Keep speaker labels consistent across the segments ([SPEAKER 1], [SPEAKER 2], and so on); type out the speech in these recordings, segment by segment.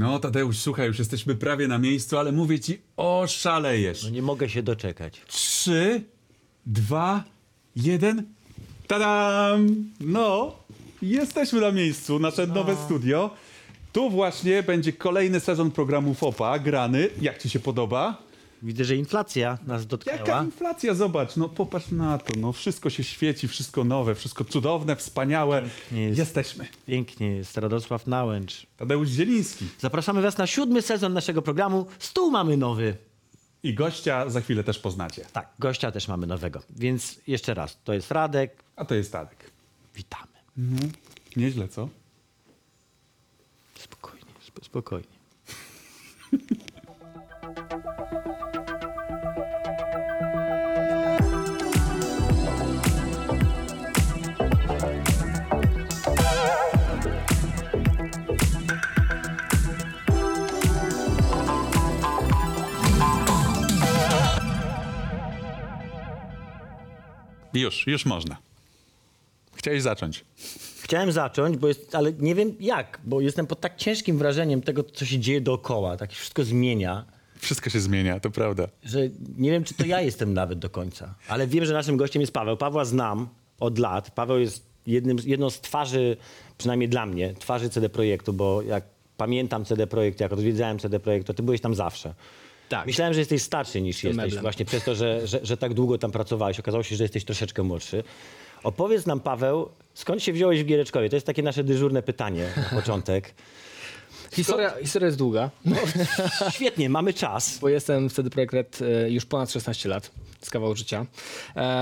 [SPEAKER 1] No Tadeusz, słuchaj, już jesteśmy prawie na miejscu, ale mówię ci, oszalejesz.
[SPEAKER 2] No nie mogę się doczekać.
[SPEAKER 1] Trzy, dwa, jeden. Tadam! No, jesteśmy na miejscu, nasze nowe studio. Tu właśnie będzie kolejny sezon programu FOPA, grany. Jak ci się podoba?
[SPEAKER 2] Widzę, że inflacja nas
[SPEAKER 1] Jaka
[SPEAKER 2] dotknęła.
[SPEAKER 1] inflacja, zobacz, no popatrz na to, no wszystko się świeci, wszystko nowe, wszystko cudowne, wspaniałe.
[SPEAKER 2] jest.
[SPEAKER 1] Jesteśmy.
[SPEAKER 2] Pięknie jest, Radosław Nałęcz.
[SPEAKER 1] Tadeusz Zieliński.
[SPEAKER 2] Zapraszamy Was na siódmy sezon naszego programu. Stół mamy nowy.
[SPEAKER 1] I gościa za chwilę też poznacie.
[SPEAKER 2] Tak, gościa też mamy nowego. Więc jeszcze raz, to jest Radek.
[SPEAKER 1] A to jest Tadek.
[SPEAKER 2] Witamy.
[SPEAKER 1] Nieźle, co?
[SPEAKER 2] Spokojnie, sp- spokojnie.
[SPEAKER 1] Już, już można. Chciałeś zacząć.
[SPEAKER 2] Chciałem zacząć, bo jest, ale nie wiem jak, bo jestem pod tak ciężkim wrażeniem tego, co się dzieje dookoła. Tak wszystko zmienia,
[SPEAKER 1] Wszystko się zmienia, to prawda.
[SPEAKER 2] że nie wiem, czy to ja jestem nawet do końca. Ale wiem, że naszym gościem jest Paweł. Pawła znam od lat. Paweł jest jednym, jedną z twarzy, przynajmniej dla mnie, twarzy CD Projektu, bo jak pamiętam CD Projekt, jak odwiedzałem CD Projekt, to ty byłeś tam zawsze.
[SPEAKER 3] Tak.
[SPEAKER 2] Myślałem, że jesteś starszy niż jesteś,
[SPEAKER 3] meblem.
[SPEAKER 2] właśnie przez to, że, że, że tak długo tam pracowałeś. Okazało się, że jesteś troszeczkę młodszy. Opowiedz nam, Paweł, skąd się wziąłeś w Giereczkowie? To jest takie nasze dyżurne pytanie na początek.
[SPEAKER 3] Historia, historia jest długa,
[SPEAKER 2] Świetnie, mamy czas.
[SPEAKER 3] bo jestem w CD Projekt e, już ponad 16 lat, z kawał życia.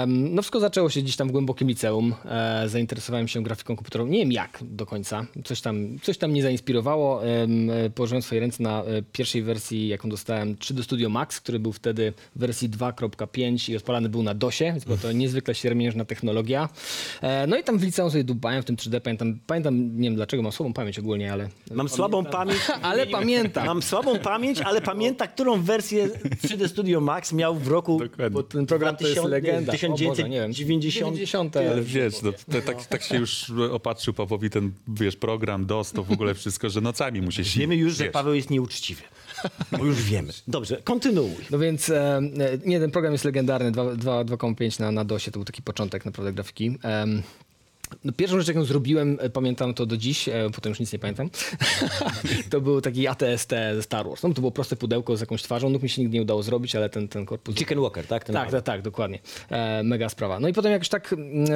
[SPEAKER 3] No wszystko zaczęło się gdzieś tam w głębokim liceum. E, Zainteresowałem się grafiką komputerową. Nie wiem jak do końca. Coś tam, coś tam mnie zainspirowało. E, Położyłem swoje ręce na e, pierwszej wersji, jaką dostałem, 3D Studio Max, który był wtedy w wersji 2.5 i odpalany był na DOSie, więc była to niezwykle siermiężna technologia. No i tam w liceum sobie dubałem w tym 3D. Pamiętam, pamiętam nie wiem dlaczego, mam słabą pamięć ogólnie, ale...
[SPEAKER 2] Mam słabą pamięć.
[SPEAKER 3] Ale pamiętam.
[SPEAKER 2] Mam słabą pamięć, ale pamięta, którą wersję 3D Studio Max miał w roku
[SPEAKER 1] Dokładnie.
[SPEAKER 3] Ten program to jest
[SPEAKER 2] 2000,
[SPEAKER 3] legenda. O Boże, nie wiem.
[SPEAKER 2] 1990.
[SPEAKER 3] 90.
[SPEAKER 1] Ale wiesz, no, to, tak, tak się już opatrzył Pawłowi ten, wiesz, program, DOS, to w ogóle wszystko, że nocami mu się.
[SPEAKER 2] Wiemy już, że
[SPEAKER 1] Wiesz.
[SPEAKER 2] Paweł jest nieuczciwy. Bo już wiemy. Dobrze, kontynuuj.
[SPEAKER 3] No więc e, e, nie, ten program jest legendarny. Dwa- dwa- 2,5 na, na DOSie to był taki początek naprawdę grafiki. Em, no pierwszą rzecz, jaką zrobiłem, e, pamiętam to do dziś, e, potem już nic nie pamiętam, to był taki ATST ze Star Wars. No, to było proste pudełko z jakąś twarzą, no mi się nigdy nie udało zrobić, ale ten, ten korpus...
[SPEAKER 2] Chicken Walker, tak? Ten
[SPEAKER 3] Tak, tak, tak, dokładnie. E, mega sprawa. No i potem jakoś tak mm, e,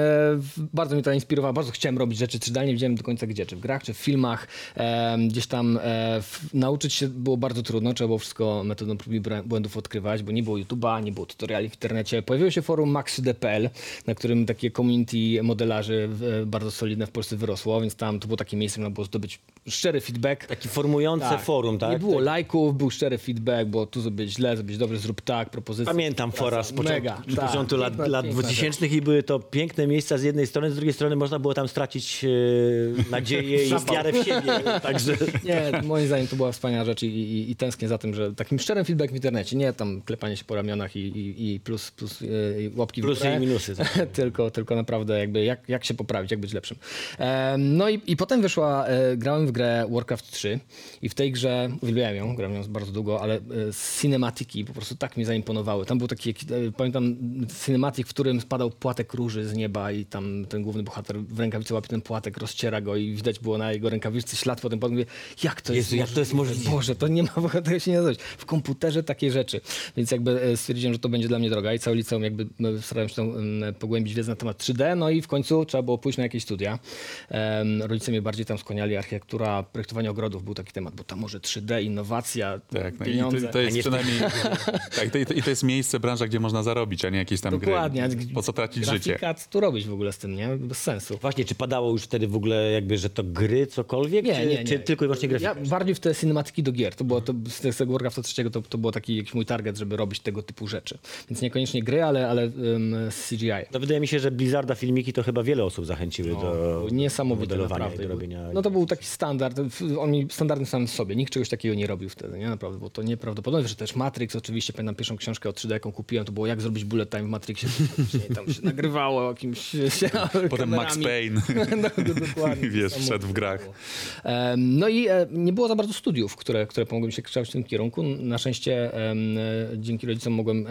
[SPEAKER 3] bardzo mnie to inspirowało, bardzo chciałem robić rzeczy, czy dalej nie wiedziałem do końca gdzie, czy w grach, czy w filmach. E, gdzieś tam w, nauczyć się było bardzo trudno, trzeba było wszystko metodą prób i błędów odkrywać, bo nie było YouTube'a, nie było tutoriali w internecie. Pojawiło się forum max3d.pl, na którym takie community modelarzy bardzo solidne w Polsce wyrosło, więc tam to było takie miejsce, gdzie można było zdobyć szczery feedback.
[SPEAKER 2] Taki formujące forum, tak?
[SPEAKER 3] Nie było
[SPEAKER 2] Tak.
[SPEAKER 3] lajków, był szczery feedback, bo tu zrobić źle, zrobić dobrze, zrób tak, propozycje.
[SPEAKER 2] Pamiętam fora z początku,
[SPEAKER 3] Mega,
[SPEAKER 2] z
[SPEAKER 3] tak.
[SPEAKER 2] lat, lat
[SPEAKER 3] piękna
[SPEAKER 2] 2000 i były to piękne miejsca z jednej strony, z drugiej strony można było tam stracić e, nadzieję i wiarę w siebie. Także
[SPEAKER 3] Nie, moim zdaniem to była wspaniała rzecz i, i, i tęsknię za tym, że takim szczerym feedback w internecie, nie tam klepanie się po ramionach i, i, i plus, plus yy, łapki w
[SPEAKER 2] Plusy
[SPEAKER 3] górę,
[SPEAKER 2] i minusy, tak.
[SPEAKER 3] tylko, tylko naprawdę jakby jak, jak się poprawić, jak być lepszym. No i, i potem wyszła, e, grałem w grę Warcraft 3 i w tej grze, uwielbiałem ją, grałem ją bardzo długo, ale e, cinematiki po prostu tak mi zaimponowały. Tam był taki, e, pamiętam cinematik, w którym spadał płatek róży z nieba i tam ten główny bohater w rękawicy łapie ten płatek, rozciera go i widać było na jego rękawiczce ślad potem potem mówię, jak to jest
[SPEAKER 2] Jezu, jak to jest możliwe?
[SPEAKER 3] Boże, to nie ma, tego się nie da zrobić. W komputerze takie rzeczy. Więc jakby stwierdziłem, że to będzie dla mnie droga i cały liceum jakby starałem się tam, em, pogłębić wiedzę na temat 3D, no i w końcu trzeba było pójść na jakieś studia. Rodzice mnie bardziej tam skłaniali, architektura, projektowanie ogrodów był taki temat, bo tam może 3D, innowacja,
[SPEAKER 1] Tak, no i
[SPEAKER 3] pieniądze.
[SPEAKER 1] to, to jest
[SPEAKER 2] nie-
[SPEAKER 1] przynajmniej. tak, to, i to jest miejsce, branża, gdzie można zarobić, a nie jakieś tam
[SPEAKER 3] Dokładnie.
[SPEAKER 1] gry. Po co tracić życie?
[SPEAKER 3] Tu robić w ogóle z tym, nie? Bez sensu.
[SPEAKER 2] Właśnie, czy padało już wtedy w ogóle jakby, że to gry, cokolwiek?
[SPEAKER 3] Nie,
[SPEAKER 2] czy,
[SPEAKER 3] nie, nie.
[SPEAKER 2] czy tylko i wyłącznie grafika?
[SPEAKER 3] Ja bardziej w te cinematyki do gier. To było to, z tego- Warcrafta trzeciego to, to było taki jakiś mój target, żeby robić tego typu rzeczy. Więc niekoniecznie gry, ale, ale um, CGI.
[SPEAKER 2] To wydaje mi się, że Blizzarda filmiki to chyba wiele osób zachęciły do
[SPEAKER 3] Niesamowite naprawdę.
[SPEAKER 2] do robienia.
[SPEAKER 3] No to był taki standard, on mi standardem sam w sobie. Nikt czegoś takiego nie robił wtedy, nie? Naprawdę, bo to nieprawdopodobne, że też Matrix, oczywiście pamiętam pierwszą książkę o 3D, jaką kupiłem, to było jak zrobić bullet time w Matrixie. Tam się nagrywało jakimś się,
[SPEAKER 1] Potem Max. Payne.
[SPEAKER 3] no, dokładnie.
[SPEAKER 1] Wiesz, wszedł w grach.
[SPEAKER 3] No i e, nie było za bardzo studiów, które, które pomogły mi się kształcić w tym kierunku. Na szczęście e, dzięki rodzicom mogłem e,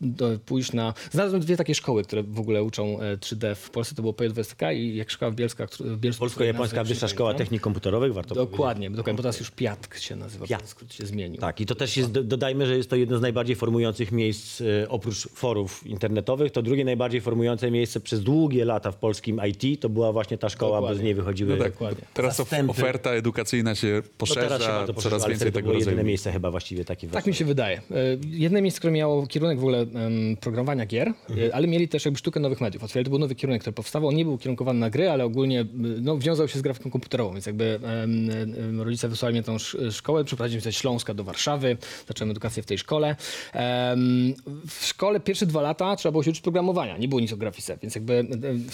[SPEAKER 3] do, pójść na... Znalazłem dwie takie szkoły, które w ogóle uczą e, 3D w Polsce. To było PJWSK i jak szkoła w Bielska, w Bielsku.
[SPEAKER 2] Polsko-Japońska Wyższa Szkoła. Technik Komputerowych, warto.
[SPEAKER 3] Dokładnie, dokładnie, bo teraz już PIATK się nazywa,
[SPEAKER 2] Piatk.
[SPEAKER 3] skrót się zmienił.
[SPEAKER 2] Tak, i to też jest, do- dodajmy, że jest to jedno z najbardziej formujących miejsc e, oprócz forów internetowych. To drugie najbardziej formujące miejsce przez długie lata w polskim IT to była właśnie ta szkoła, bo z
[SPEAKER 3] Dokładnie.
[SPEAKER 2] niej wychodziły
[SPEAKER 1] No tak,
[SPEAKER 3] Dokładnie.
[SPEAKER 1] teraz
[SPEAKER 2] Zastępy.
[SPEAKER 1] oferta edukacyjna się
[SPEAKER 2] No
[SPEAKER 1] poszerza,
[SPEAKER 2] teraz się
[SPEAKER 1] coraz więcej
[SPEAKER 2] wtedy to
[SPEAKER 1] tego
[SPEAKER 2] było jedyne miejsce chyba właściwie takie
[SPEAKER 3] Tak mi się wydaje. E, Jedne miejsce, które miało kierunek w ogóle programowania gier, e, ale mieli też jakby sztukę nowych mediów. Otwierali, to był nowy kierunek, który powstawał. On nie był kierunkowany na gry, ale ogólnie no, wiązał się z grafiką komputerową, więc jakby em, rodzice wysłali mnie tą sz- szkołę, przeprowadzili mnie ze Śląska do Warszawy, zacząłem edukację w tej szkole. Em, w szkole pierwsze dwa lata trzeba było się uczyć programowania, nie było nic o grafice, więc jakby em,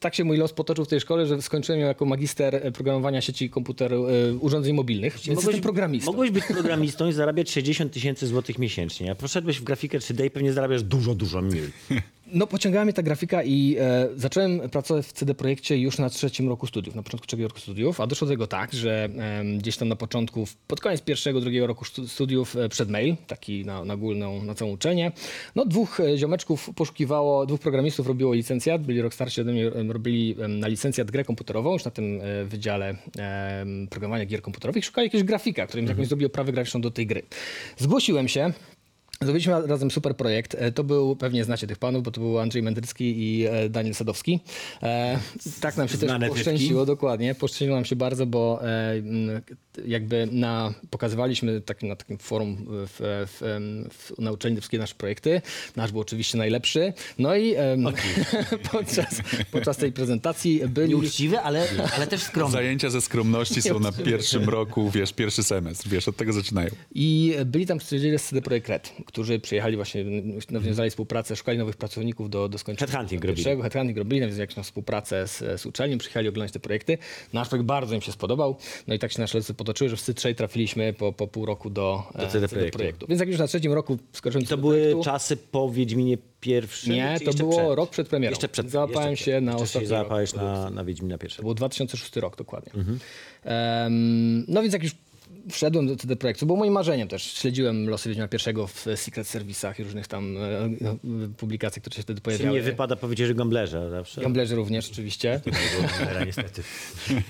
[SPEAKER 3] tak się mój los potoczył w tej szkole, że skończyłem ją jako magister e, programowania sieci komputer, e, urządzeń mobilnych, więc jestem programistą.
[SPEAKER 2] Mogłeś być programistą i zarabiać 60 tysięcy złotych miesięcznie, a poszedłeś w grafikę 3D i pewnie zarabiasz dużo, dużo mniej.
[SPEAKER 3] No, pociągała mnie ta grafika i e, zacząłem pracować w CD Projekcie już na trzecim roku studiów, na początku trzeciego roku studiów, a doszło do tego tak, że em, gdzieś tam na początku, pod koniec pierwszego, drugiego roku stu- studiów e, przed mail, taki na, na ogólną, na całą uczelnię, no dwóch e, ziomeczków poszukiwało, dwóch programistów robiło licencjat, byli rok starsi ode mnie, robili na licencjat grę komputerową, już na tym e, wydziale programowania gier komputerowych, szukali jakiegoś grafika, który im jakąś zrobił oprawę graficzną do tej gry. Zgłosiłem się, Zrobiliśmy razem super projekt. E, To był, pewnie znacie tych panów, bo to był Andrzej Mędrycki i e, Daniel Sadowski. E, tak nam się
[SPEAKER 2] Znane
[SPEAKER 3] też
[SPEAKER 2] typki.
[SPEAKER 3] poszczęściło, dokładnie. Poszczęściło nam się bardzo, bo jakby na, pokazywaliśmy takim, na takim forum w, w, w, na uczelni wszystkie nasze projekty. Nasz był oczywiście najlepszy. No i em, podczas, podczas tej prezentacji byli...
[SPEAKER 2] Nieuczciwy, ale, ale też skromny.
[SPEAKER 1] Zajęcia ze skromności są na pierwszym roku, wiesz, pierwszy semestr, wiesz, od tego zaczynają.
[SPEAKER 3] I byli tam przedstawiciele z CD Projekt Red, którzy przyjechali właśnie, nawiązali współpracę, szukali nowych pracowników do, do skończenia.
[SPEAKER 2] Headhunting robili.
[SPEAKER 3] Headhunting robili, nawiązali jakąś współpracę z, z uczelnią, przyjechali oglądać te projekty. Nasz projekt bardzo im się spodobał, no i tak się nasze losy potoczyły, że wszyscy trzej trafiliśmy po, po pół roku do, e,
[SPEAKER 2] CD Projektu.
[SPEAKER 3] Więc jak już na trzecim roku skoczyłem
[SPEAKER 2] To były czasy po Wiedźminie pierwszym?
[SPEAKER 3] Nie, to było
[SPEAKER 2] przed?
[SPEAKER 3] rok przed premierą.
[SPEAKER 2] Jeszcze przed.
[SPEAKER 3] Załapałem
[SPEAKER 2] jeszcze
[SPEAKER 3] się na ostatni
[SPEAKER 2] się
[SPEAKER 3] rok
[SPEAKER 2] załapałeś na, na Wiedźmina pierwszego.
[SPEAKER 3] To był 2006 rok dokładnie.
[SPEAKER 2] Mhm.
[SPEAKER 3] Em, no więc jak już wszedłem do tego projektu, było moim marzeniem też. Śledziłem losy Wiedźmia pierwszego w Secret Serwisach i różnych tam e, no, publikacjach, które się wtedy pojawiały.
[SPEAKER 2] nie wypada powiedzieć, że gamblerze zawsze?
[SPEAKER 3] Gamblerzy również oczywiście.
[SPEAKER 2] Niestety.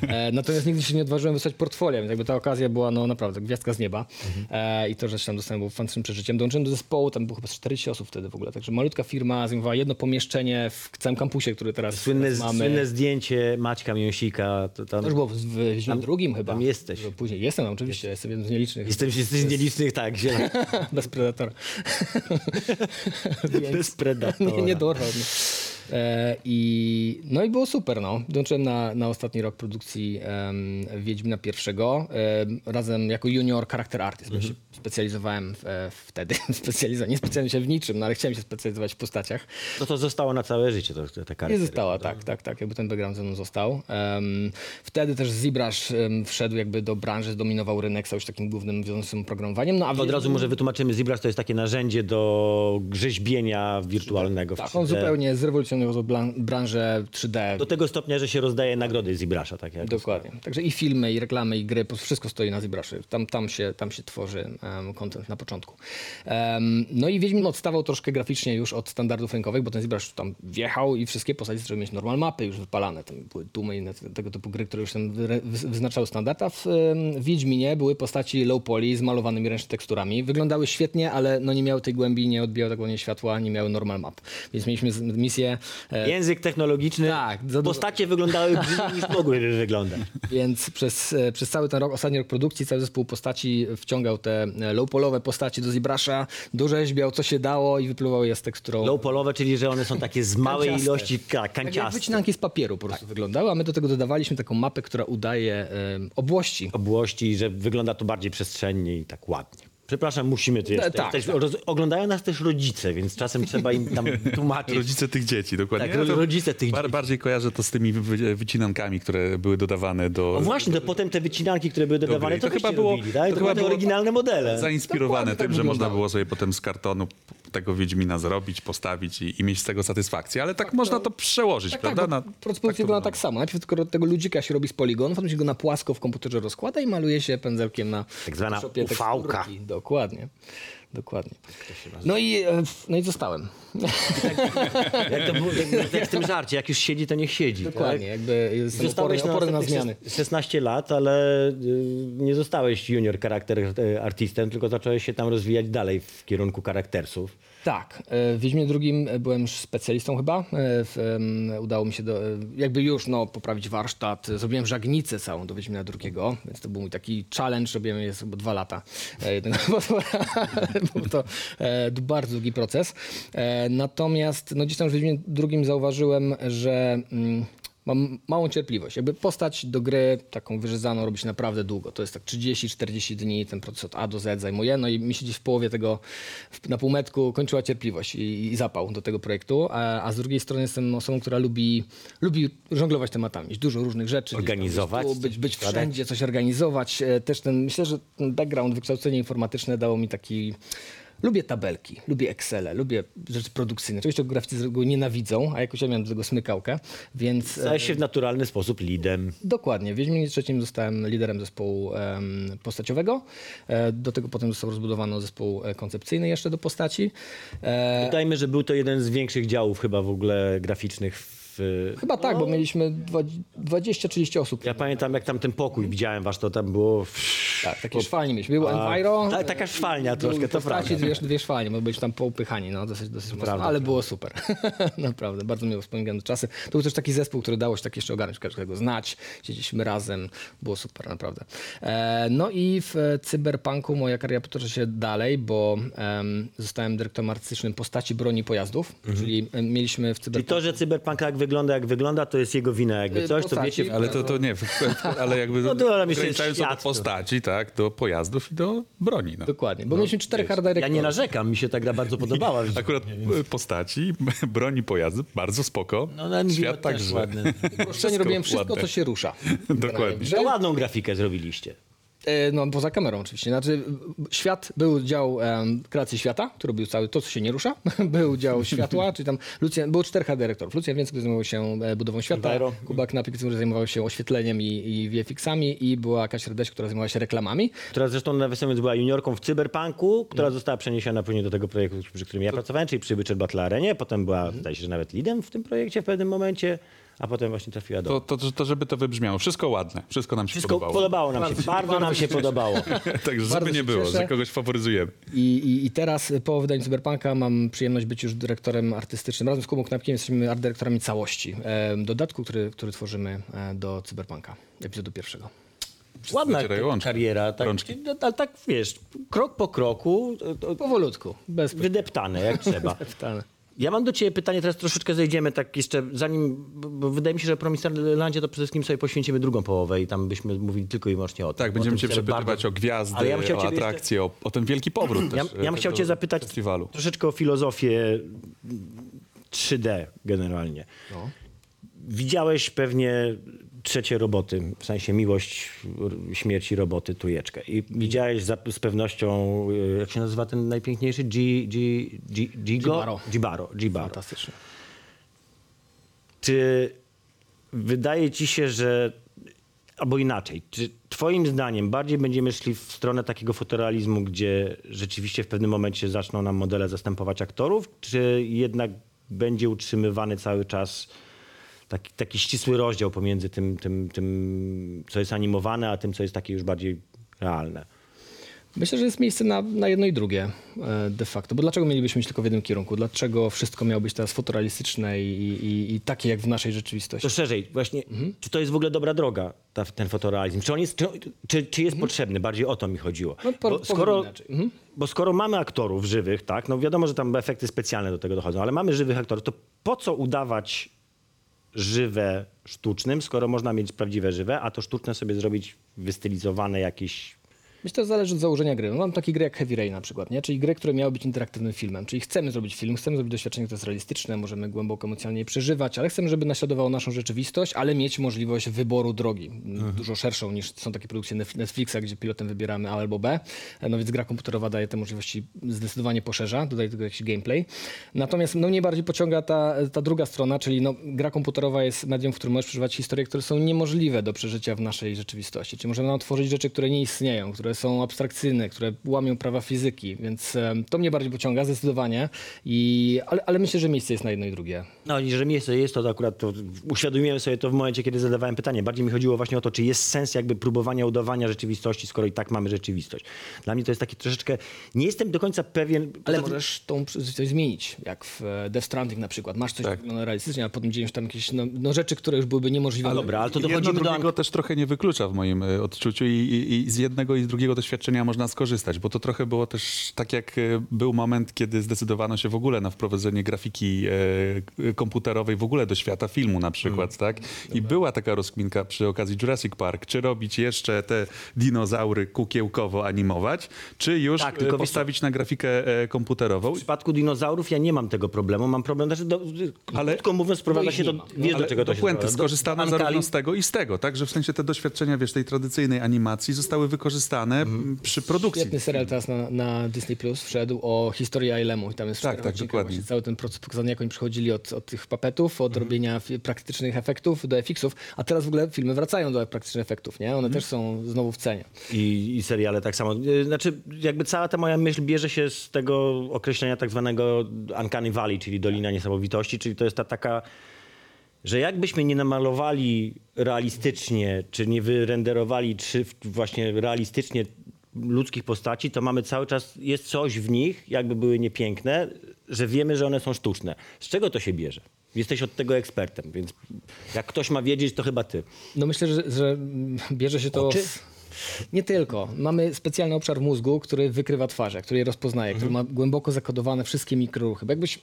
[SPEAKER 3] E, natomiast nigdy się nie odważyłem wysłać portfolio, więc jakby ta okazja była no naprawdę gwiazdka z nieba. E, I to, że się tam dostałem, było fantastycznym przeżyciem. Dołączyłem do zespołu, tam było chyba z 40 osób wtedy w ogóle, także malutka firma zajmowała jedno pomieszczenie w całym kampusie, który teraz,
[SPEAKER 2] Słynne,
[SPEAKER 3] teraz mamy.
[SPEAKER 2] słynne zdjęcie Maćka Mięsika. To tam...
[SPEAKER 3] To już było w, w Wiedźminie drugim chyba.
[SPEAKER 2] tam jesteś.
[SPEAKER 3] Później jestem, oczywiście, jestem jednym z nielicznych.
[SPEAKER 2] Jestem jesteś z nielicznych, tak, zielony.
[SPEAKER 3] Bez predatora.
[SPEAKER 2] Bez predatora.
[SPEAKER 3] nie, nie dorwał mnie. E, i, no i było super, no. Dołączyłem na, na ostatni rok produkcji em, Wiedźmina pierwszego. em, razem jako junior charakter artist, bo
[SPEAKER 2] Mhm.
[SPEAKER 3] się specjalizowałem w, e, wtedy. Specjaliza, nie specjalizowałem się w niczym, no ale chciałem się specjalizować w postaciach.
[SPEAKER 2] No to zostało na całe życie, to, te, te karty.
[SPEAKER 3] Nie została, tak, tak, tak. Jakby ten background ze mną został. Em, wtedy też Zibrasz em, wszedł jakby do branży, zdominował rynek, stał się takim głównym wiążącym oprogramowaniem. No, a
[SPEAKER 2] Od razu może wytłumaczymy, ZBrush to jest takie narzędzie do rzeźbienia wirtualnego. w
[SPEAKER 3] Tak, on
[SPEAKER 2] 3D.
[SPEAKER 3] zupełnie blan- branżę 3D.
[SPEAKER 2] Do tego stopnia, że się rozdaje nagrody ZBrusha, tak jak
[SPEAKER 3] Dokładnie. Także i filmy, i reklamy, i gry, wszystko stoi na ZBrushie. Tam, tam, się, tam się tworzy um, content na początku. Em, no i Wiedźmin odstawał troszkę graficznie już od standardów rynkowych, bo ten ZBrush tam wjechał i wszystkie postaci zaczęły mieć normal mapy już wypalane. Tam były Dumy i tego typu gry, które już tam wyznaczały standard, a w em, Wiedźminie były postaci low poly z malowanymi ręcznie teksturami. Wyglądały świetnie, ale no nie miały tej głębi, nie odbijały tak ładnie światła, nie miały normal map. Więc mieliśmy z- misję
[SPEAKER 2] Język technologiczny.
[SPEAKER 3] Tak.
[SPEAKER 2] Postacie wyglądały brzydciej niż mogłyby wyglądać.
[SPEAKER 3] Więc przez, e, przez cały ten rok, ostatni rok produkcji, cały zespół postaci wciągał te e, low-polowe postaci do ZBrusha, dorzeźbiał co się dało i wypluwał je z teksturą.
[SPEAKER 2] Low-polowe, czyli że one są takie z małej
[SPEAKER 3] Kanciaste.
[SPEAKER 2] ilości ka-
[SPEAKER 3] tak jak
[SPEAKER 2] kanciaste.
[SPEAKER 3] wycinanki z papieru po prostu wyglądały, a my do tego dodawaliśmy taką mapę, która udaje e, obłości.
[SPEAKER 2] Obłości, że wygląda to bardziej przestrzennie i tak ładnie. Przepraszam, musimy tu jeszcze.
[SPEAKER 3] tak,
[SPEAKER 2] Jesteś- roz- Oglądają nas też rodzice, więc czasem trzeba im tam tłumaczyć.
[SPEAKER 1] Rodzice tych dzieci, dokładnie.
[SPEAKER 2] Tak,
[SPEAKER 1] Ja to
[SPEAKER 2] rodzice tych
[SPEAKER 1] bar-
[SPEAKER 2] dzieci.
[SPEAKER 1] Bardziej kojarzę to z tymi wy- wycinankami, które były dodawane do...
[SPEAKER 2] No właśnie, to potem te wycinanki, które były dodawane,
[SPEAKER 1] I
[SPEAKER 2] to,
[SPEAKER 1] to
[SPEAKER 2] chyba
[SPEAKER 1] było-
[SPEAKER 2] robili, tak?
[SPEAKER 1] to
[SPEAKER 2] To,
[SPEAKER 1] chyba
[SPEAKER 2] były oryginalne modele.
[SPEAKER 1] Zainspirowane
[SPEAKER 3] Dokładnie
[SPEAKER 1] tym,
[SPEAKER 3] tak
[SPEAKER 1] że można było sobie potem z kartonu tego Wiedźmina zrobić, postawić i, i mieć z tego satysfakcję. Ale tak, można to przełożyć,
[SPEAKER 3] Tak,
[SPEAKER 1] prawda?
[SPEAKER 3] tak,
[SPEAKER 1] Na-
[SPEAKER 3] proces
[SPEAKER 1] tak
[SPEAKER 3] wygląda tak samo. Najpierw tylko tego ludzika się robi z poligonów, potem się go na płasko w komputerze rozkłada i maluje się pędzelkiem na
[SPEAKER 2] Tak zwana
[SPEAKER 3] teksturki. Dokładnie. Dokładnie. No i, e, no i zostałem.
[SPEAKER 2] Jak to było jak, jak w tym żarcie, jak już siedzi, to niech siedzi.
[SPEAKER 3] Dokładnie,
[SPEAKER 2] Tak?
[SPEAKER 3] jakby
[SPEAKER 2] Zostałeś na,
[SPEAKER 3] oporny na
[SPEAKER 2] następnych
[SPEAKER 3] zmiany.
[SPEAKER 2] szes- 16 lat, ale y, nie zostałeś junior charakter y, artystem, tylko zacząłeś się tam rozwijać dalej w kierunku charaktersów.
[SPEAKER 3] Tak, e, w Wiedźmie drugim byłem już specjalistą chyba. W, em, Udało mi się do, jakby już no, poprawić warsztat. Zrobiłem żagnicę całą do Wiedźmina drugiego, więc to był mój taki challenge. Robiłem je chyba dwa lata. E, jednego. Był to e, bardzo długi proces. E, Natomiast no, gdzieś tam w Wiedźmie drugim zauważyłem, że mm, mam małą cierpliwość. Jakby postać do gry taką wyrzezaną robi się naprawdę długo. To jest tak 30-40 dni, ten proces od A do Z zajmuje. No i mi się gdzieś w połowie tego, na półmetku kończyła cierpliwość i, i zapał do tego projektu. A, a z drugiej strony jestem osobą, która lubi, lubi żonglować tematami, dużo różnych rzeczy.
[SPEAKER 2] Organizować
[SPEAKER 3] Być, tu, być, być wszędzie, coś organizować. E, Też ten, myślę, że ten background, wykształcenie informatyczne dało mi taki... Lubię tabelki, lubię Excele, lubię rzeczy produkcyjne. Oczywiście graficy z reguły nienawidzą, a jakoś ja miałem do tego smykałkę, więc... e,
[SPEAKER 2] Stałeś się w naturalny sposób lidem.
[SPEAKER 3] Dokładnie. W Wiedźminie trzecim zostałem liderem zespołu em, postaciowego. E, do tego potem został rozbudowano zespół e, koncepcyjny jeszcze do postaci. E,
[SPEAKER 2] Dodajmy, że był to jeden z większych działów chyba w ogóle graficznych w...
[SPEAKER 3] chyba tak, bo mieliśmy dwa- 20-30 osób.
[SPEAKER 2] Ja pamiętam, jak tam ten pokój widziałem wasz, to tam było...
[SPEAKER 3] Tak, takie szwalnie mieliśmy. Był
[SPEAKER 2] A,
[SPEAKER 3] Enviro.
[SPEAKER 2] ta- taka szwalnia troszkę, to prawda.
[SPEAKER 3] Dwie, dwie szwalnie, bo byliśmy tam poupychani, no dosyć, dosyć mocno,
[SPEAKER 2] prawda,
[SPEAKER 3] ale było super. Naprawdę, bardzo miło wspominam te czasy. To był też taki zespół, który dało się tak jeszcze ogarnąć, każdego znać, siedzieliśmy razem, było super, naprawdę. E, no i w e, Cyberpunku moja kariera potoczy się dalej, bo em, zostałem dyrektorem artystycznym postaci broni pojazdów, czyli em, mieliśmy w
[SPEAKER 2] Mhm. I
[SPEAKER 3] Cyberpunku...
[SPEAKER 2] to, że cyberpunk jak wygląda, jak wygląda, to jest jego wina jakby
[SPEAKER 3] Y,
[SPEAKER 2] coś, to
[SPEAKER 3] postaci,
[SPEAKER 2] wiecie...
[SPEAKER 1] Ale to, to nie, ale jakby
[SPEAKER 2] No to ale myślę,
[SPEAKER 1] to do
[SPEAKER 2] to-
[SPEAKER 1] postaci, tak, do pojazdów i do broni. No.
[SPEAKER 3] Dokładnie, bo mieliśmy czterech hard
[SPEAKER 2] Ja nie narzekam, mi się ta gra bardzo podobała.
[SPEAKER 1] Akurat e, postaci, broni pojazdów, bardzo spoko.
[SPEAKER 2] No, ale
[SPEAKER 1] Świat
[SPEAKER 2] też
[SPEAKER 1] także.
[SPEAKER 2] ładny.
[SPEAKER 3] Uproszczenie robiłem wszystko,
[SPEAKER 1] ładne.
[SPEAKER 3] co się rusza.
[SPEAKER 1] Dokładnie.
[SPEAKER 2] To ładną grafikę zrobiliście.
[SPEAKER 3] E, No, poza kamerą oczywiście. Znaczy, świat, był dział em, kreacji świata, który robił cały to, co się nie rusza. był dział światła, czyli tam Lucjan, było czterech dyrektorów. Lucjan Więcej, który zajmował się e, budową świata,
[SPEAKER 2] Enviro.
[SPEAKER 3] Kuba Knapik, który zajmował się oświetleniem i, i VFX-ami i była Kasia Redeś, która zajmowała się reklamami.
[SPEAKER 2] Która zresztą nawiasem mówiąc była juniorką w Cyberpunku, która została przeniesiona później do tego projektu, przy którym ja pracowałem, czyli przy Witcher Battle Arenie. Potem była, wydaje się, że nawet lidem w tym projekcie w pewnym momencie, a potem właśnie trafiła do...
[SPEAKER 1] To, to, to, żeby to wybrzmiało. Wszystko ładne. Wszystko nam się
[SPEAKER 2] Wszystko
[SPEAKER 1] podobało.
[SPEAKER 2] podobało nam się,
[SPEAKER 3] Bardzo
[SPEAKER 2] bardzo, nam
[SPEAKER 3] się
[SPEAKER 2] się podobało.
[SPEAKER 1] Także żeby nie było,
[SPEAKER 3] cieszę.
[SPEAKER 1] że kogoś faworyzujemy.
[SPEAKER 3] I, i, I teraz po wydaniu Cyberpunka mam przyjemność być już dyrektorem artystycznym. Razem z Kubą Knapkiem jesteśmy art dyrektorami całości e, dodatku, który, który tworzymy e, do Cyberpunka, epizodu pierwszego.
[SPEAKER 2] Ładna
[SPEAKER 1] zacierają łączki.
[SPEAKER 2] kariera, tak,
[SPEAKER 1] Rączki.
[SPEAKER 2] no, ale tak wiesz, krok po kroku, to-
[SPEAKER 3] Powolutku, bez
[SPEAKER 2] wydeptane jak trzeba.
[SPEAKER 3] pytania.
[SPEAKER 2] Ja mam do ciebie pytanie, teraz troszeczkę zejdziemy tak jeszcze, zanim, bo- wydaje mi się, że Promisterlandzie to przede wszystkim sobie poświęcimy drugą połowę i tam byśmy mówili tylko i wyłącznie o tym.
[SPEAKER 1] Tak, będziemy cię przepytywać
[SPEAKER 2] bardzo-
[SPEAKER 1] o gwiazdy,
[SPEAKER 2] ja
[SPEAKER 1] o
[SPEAKER 2] ciebie jeszcze-
[SPEAKER 1] atrakcje, o, o ten wielki powrót
[SPEAKER 2] Ja,
[SPEAKER 1] też.
[SPEAKER 2] ja bym
[SPEAKER 1] e,
[SPEAKER 2] chciał cię zapytać
[SPEAKER 1] festiwalu.
[SPEAKER 2] troszeczkę o filozofię 3D generalnie.
[SPEAKER 3] No.
[SPEAKER 2] Widziałeś pewnie trzecie roboty, w sensie miłość śmierci roboty, tujeczkę. I widziałeś za, z pewnością, y, jak się nazywa ten najpiękniejszy? G, G, G, Gigo?
[SPEAKER 3] Gibaro.
[SPEAKER 2] Gibaro. Gibaro.
[SPEAKER 3] Fantastycznie.
[SPEAKER 2] Czy wydaje ci się, że albo inaczej, czy twoim zdaniem bardziej będziemy szli w stronę takiego fotorealizmu, gdzie rzeczywiście w pewnym momencie zaczną nam modele zastępować aktorów, czy jednak będzie utrzymywany cały czas taki, taki ścisły rozdział pomiędzy tym, tym, tym, co jest animowane, a tym, co jest takie już bardziej realne?
[SPEAKER 3] Myślę, że jest miejsce na, na jedno i drugie e, de facto. Bo dlaczego mielibyśmy iść tylko w jednym kierunku? Dlaczego wszystko miało być teraz fotorealistyczne i, i, i takie jak w naszej rzeczywistości?
[SPEAKER 2] To szerzej, właśnie, czy to jest w ogóle dobra droga, ta, ten fotorealizm? Czy on jest, czy, czy, czy jest potrzebny? Bardziej o to mi chodziło.
[SPEAKER 3] No, po-
[SPEAKER 2] Bo skoro.
[SPEAKER 3] Mhm.
[SPEAKER 2] bo skoro mamy aktorów żywych, tak, no wiadomo, że tam efekty specjalne do tego dochodzą, ale mamy żywych aktorów, to po co udawać żywe sztucznym, skoro można mieć prawdziwe żywe, a to sztuczne sobie zrobić wystylizowane jakieś
[SPEAKER 3] Myślę, że to zależy od założenia gry. No, mam takie gry jak Heavy Rain na przykład, nie? czyli gry, które miały być interaktywnym filmem. Czyli chcemy zrobić film, chcemy zrobić doświadczenie, które jest realistyczne, możemy głęboko emocjonalnie przeżywać, ale chcemy, żeby naśladowało naszą rzeczywistość, ale mieć możliwość wyboru drogi. Dużo szerszą niż są takie produkcje Netflixa, gdzie pilotem wybieramy A albo B. No więc gra komputerowa daje te możliwości zdecydowanie poszerza, dodaje do tego jakiś gameplay. Natomiast no, mnie bardziej pociąga ta, ta druga strona, czyli no, gra komputerowa jest medium, w którym możesz przeżywać historie, które są niemożliwe do przeżycia w naszej rzeczywistości. Czyli możemy nam tworzyć rzeczy, które nie istnieją, które są abstrakcyjne, które łamią prawa fizyki, więc em, to mnie bardziej pociąga zdecydowanie. I, ale, ale myślę, że miejsce jest na jedno i drugie.
[SPEAKER 2] No i że miejsce jest, to akurat to uświadomiłem sobie to w momencie, kiedy zadawałem pytanie. Bardziej mi chodziło właśnie o to, czy jest sens jakby próbowania udawania rzeczywistości, skoro i tak mamy rzeczywistość. Dla mnie to jest takie troszeczkę... Nie jestem do końca pewien...
[SPEAKER 3] Ale
[SPEAKER 2] Poza tym-
[SPEAKER 3] możesz tą coś zmienić, jak w e, Death Stranding na przykład. Masz coś,
[SPEAKER 1] Tak.
[SPEAKER 3] realistycznie, a potem dzieją się tam jakieś no, no, rzeczy, które już byłyby niemożliwe.
[SPEAKER 2] A dobra, ale to
[SPEAKER 1] Jedno
[SPEAKER 2] dochodzimy do...
[SPEAKER 1] drugiego też trochę nie wyklucza w moim e, odczuciu i, i, i z jednego i z drugiego doświadczenia można skorzystać, bo to trochę było też tak jak e, był moment, kiedy zdecydowano się w ogóle na wprowadzenie grafiki e, komputerowej w ogóle do świata filmu na przykład, tak? I była taka rozkminka przy okazji Jurassic Park, czy robić jeszcze te dinozaury kukiełkowo animować, czy już
[SPEAKER 2] Tak,
[SPEAKER 1] e,
[SPEAKER 2] tylko wiesz
[SPEAKER 1] postawić na grafikę komputerową.
[SPEAKER 2] W przypadku dinozaurów ja nie mam tego problemu. Mam problem, znaczy, do,
[SPEAKER 1] Ale-
[SPEAKER 2] krótko mówiąc, sprowadza się do... Wiesz, do czego to się sprowadza.
[SPEAKER 1] skorzystano
[SPEAKER 2] Do
[SPEAKER 1] zarówno z tego i z tego, tak? Że w sensie te doświadczenia, wiesz, tej tradycyjnej animacji zostały wykorzystane
[SPEAKER 2] Mhm.
[SPEAKER 1] m, przy produkcji.
[SPEAKER 3] Świetny serial teraz na, na Disney Plus wszedł o historii Ailemu. I tam jest
[SPEAKER 1] Tak, tak, dokładnie.
[SPEAKER 3] Cały ten proces pokazany, jak oni przychodzili od, od tych papetów, od robienia fi- praktycznych efektów do FX-ów, a teraz w ogóle filmy wracają do praktycznych efektów, nie? One też są znowu w cenie.
[SPEAKER 2] I, I seriale tak samo. Y, Znaczy, jakby cała ta moja myśl bierze się z tego określenia tak zwanego Uncanny Valley, czyli Dolina Niesamowitości, czyli to jest ta taka, że jakbyśmy nie namalowali realistycznie, czy nie wyrenderowali czy właśnie realistycznie ludzkich postaci, to mamy cały czas, jest coś w nich, jakby były niepiękne, że wiemy, że one są sztuczne. Z czego to się bierze? Jesteś od tego ekspertem, więc jak ktoś ma wiedzieć, to chyba ty.
[SPEAKER 3] No myślę, że, że bierze się to...
[SPEAKER 2] Oczy?
[SPEAKER 3] Nie tylko. Mamy specjalny obszar w mózgu, który wykrywa twarze, który je rozpoznaje, który ma głęboko zakodowane wszystkie mikroruchy. Bo jakbyś...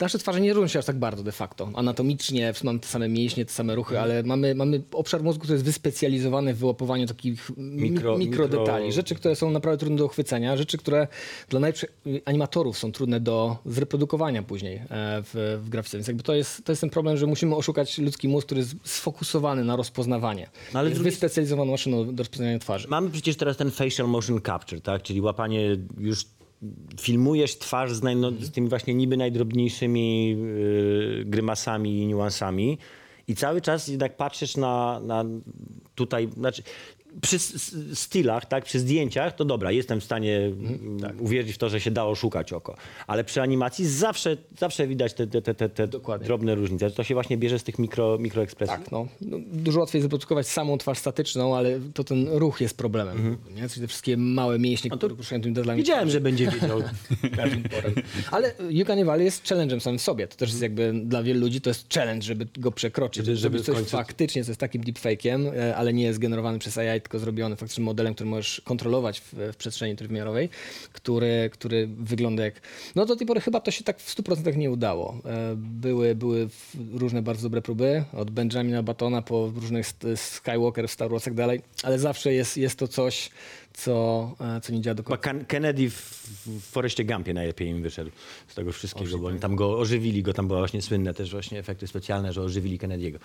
[SPEAKER 3] Nasze twarze nie różnią się aż tak bardzo de facto. Anatomicznie mamy te same mięśnie, te same ruchy, ale mamy, mamy obszar mózgu, który jest wyspecjalizowany w wyłapowaniu takich
[SPEAKER 2] Mikro-
[SPEAKER 3] mikro, mikro. Rzeczy, które są naprawdę trudne do uchwycenia, rzeczy, które dla najlepszych animatorów są trudne do zreprodukowania później e, w, w grafice. Więc jakby to jest, to jest ten problem, że musimy oszukać ludzki mózg, który jest sfokusowany na rozpoznawanie.
[SPEAKER 2] No ale
[SPEAKER 3] jest
[SPEAKER 2] drugiej-
[SPEAKER 3] wyspecjalizowaną maszyną do rozpoznawania twarzy.
[SPEAKER 2] Mamy przecież teraz ten facial motion capture, tak? Czyli łapanie już filmujesz twarz z, naj, no, z tymi właśnie niby najdrobniejszymi yy, grymasami i niuansami i cały czas jednak patrzysz na, na tutaj, znaczy przy stylach, tak, przy zdjęciach, to dobra, jestem w stanie mm, uwierzyć w to, że się dało szukać oko. Ale przy animacji zawsze, zawsze widać te, te, te, te, drobne różnice. To się właśnie bierze z tych mikro, mikroekspresji.
[SPEAKER 3] Tak, no, no, dużo łatwiej zreprodukować samą twarz statyczną, ale to ten ruch jest problemem. Nie? Czyli te wszystkie małe mięśnie, które poruszają tymi deadline.
[SPEAKER 2] Wiedziałem, że będzie wiedział.
[SPEAKER 3] Ale Yuka Valley jest challenge'em samym w sobie. To też jest jakby dla wielu ludzi to jest challenge, żeby go przekroczyć.
[SPEAKER 2] Żeby-
[SPEAKER 3] Żeby,
[SPEAKER 2] żeby
[SPEAKER 3] coś
[SPEAKER 2] końcu-
[SPEAKER 3] faktycznie, co jest takim deepfake'iem, e, ale nie jest generowany przez AI, tylko zrobiony faktycznym modelem, który możesz kontrolować w, w przestrzeni trójwymiarowej, który, który wygląda jak... No do tej pory chyba to się tak w 100% nie udało. E, Były, były różne bardzo dobre próby, od Benjamina Batona po różnych Skywalker, Star Wars i tak dalej, ale zawsze jest, jest to coś, co, e, co nie działa do końca.
[SPEAKER 2] Ken- Kennedy w, w Foreście Gumpie najlepiej im wyszedł z tego wszystkiego, bo oni tam go ożywili, go tam były właśnie słynne też właśnie efekty specjalne, że ożywili Kennedy'ego.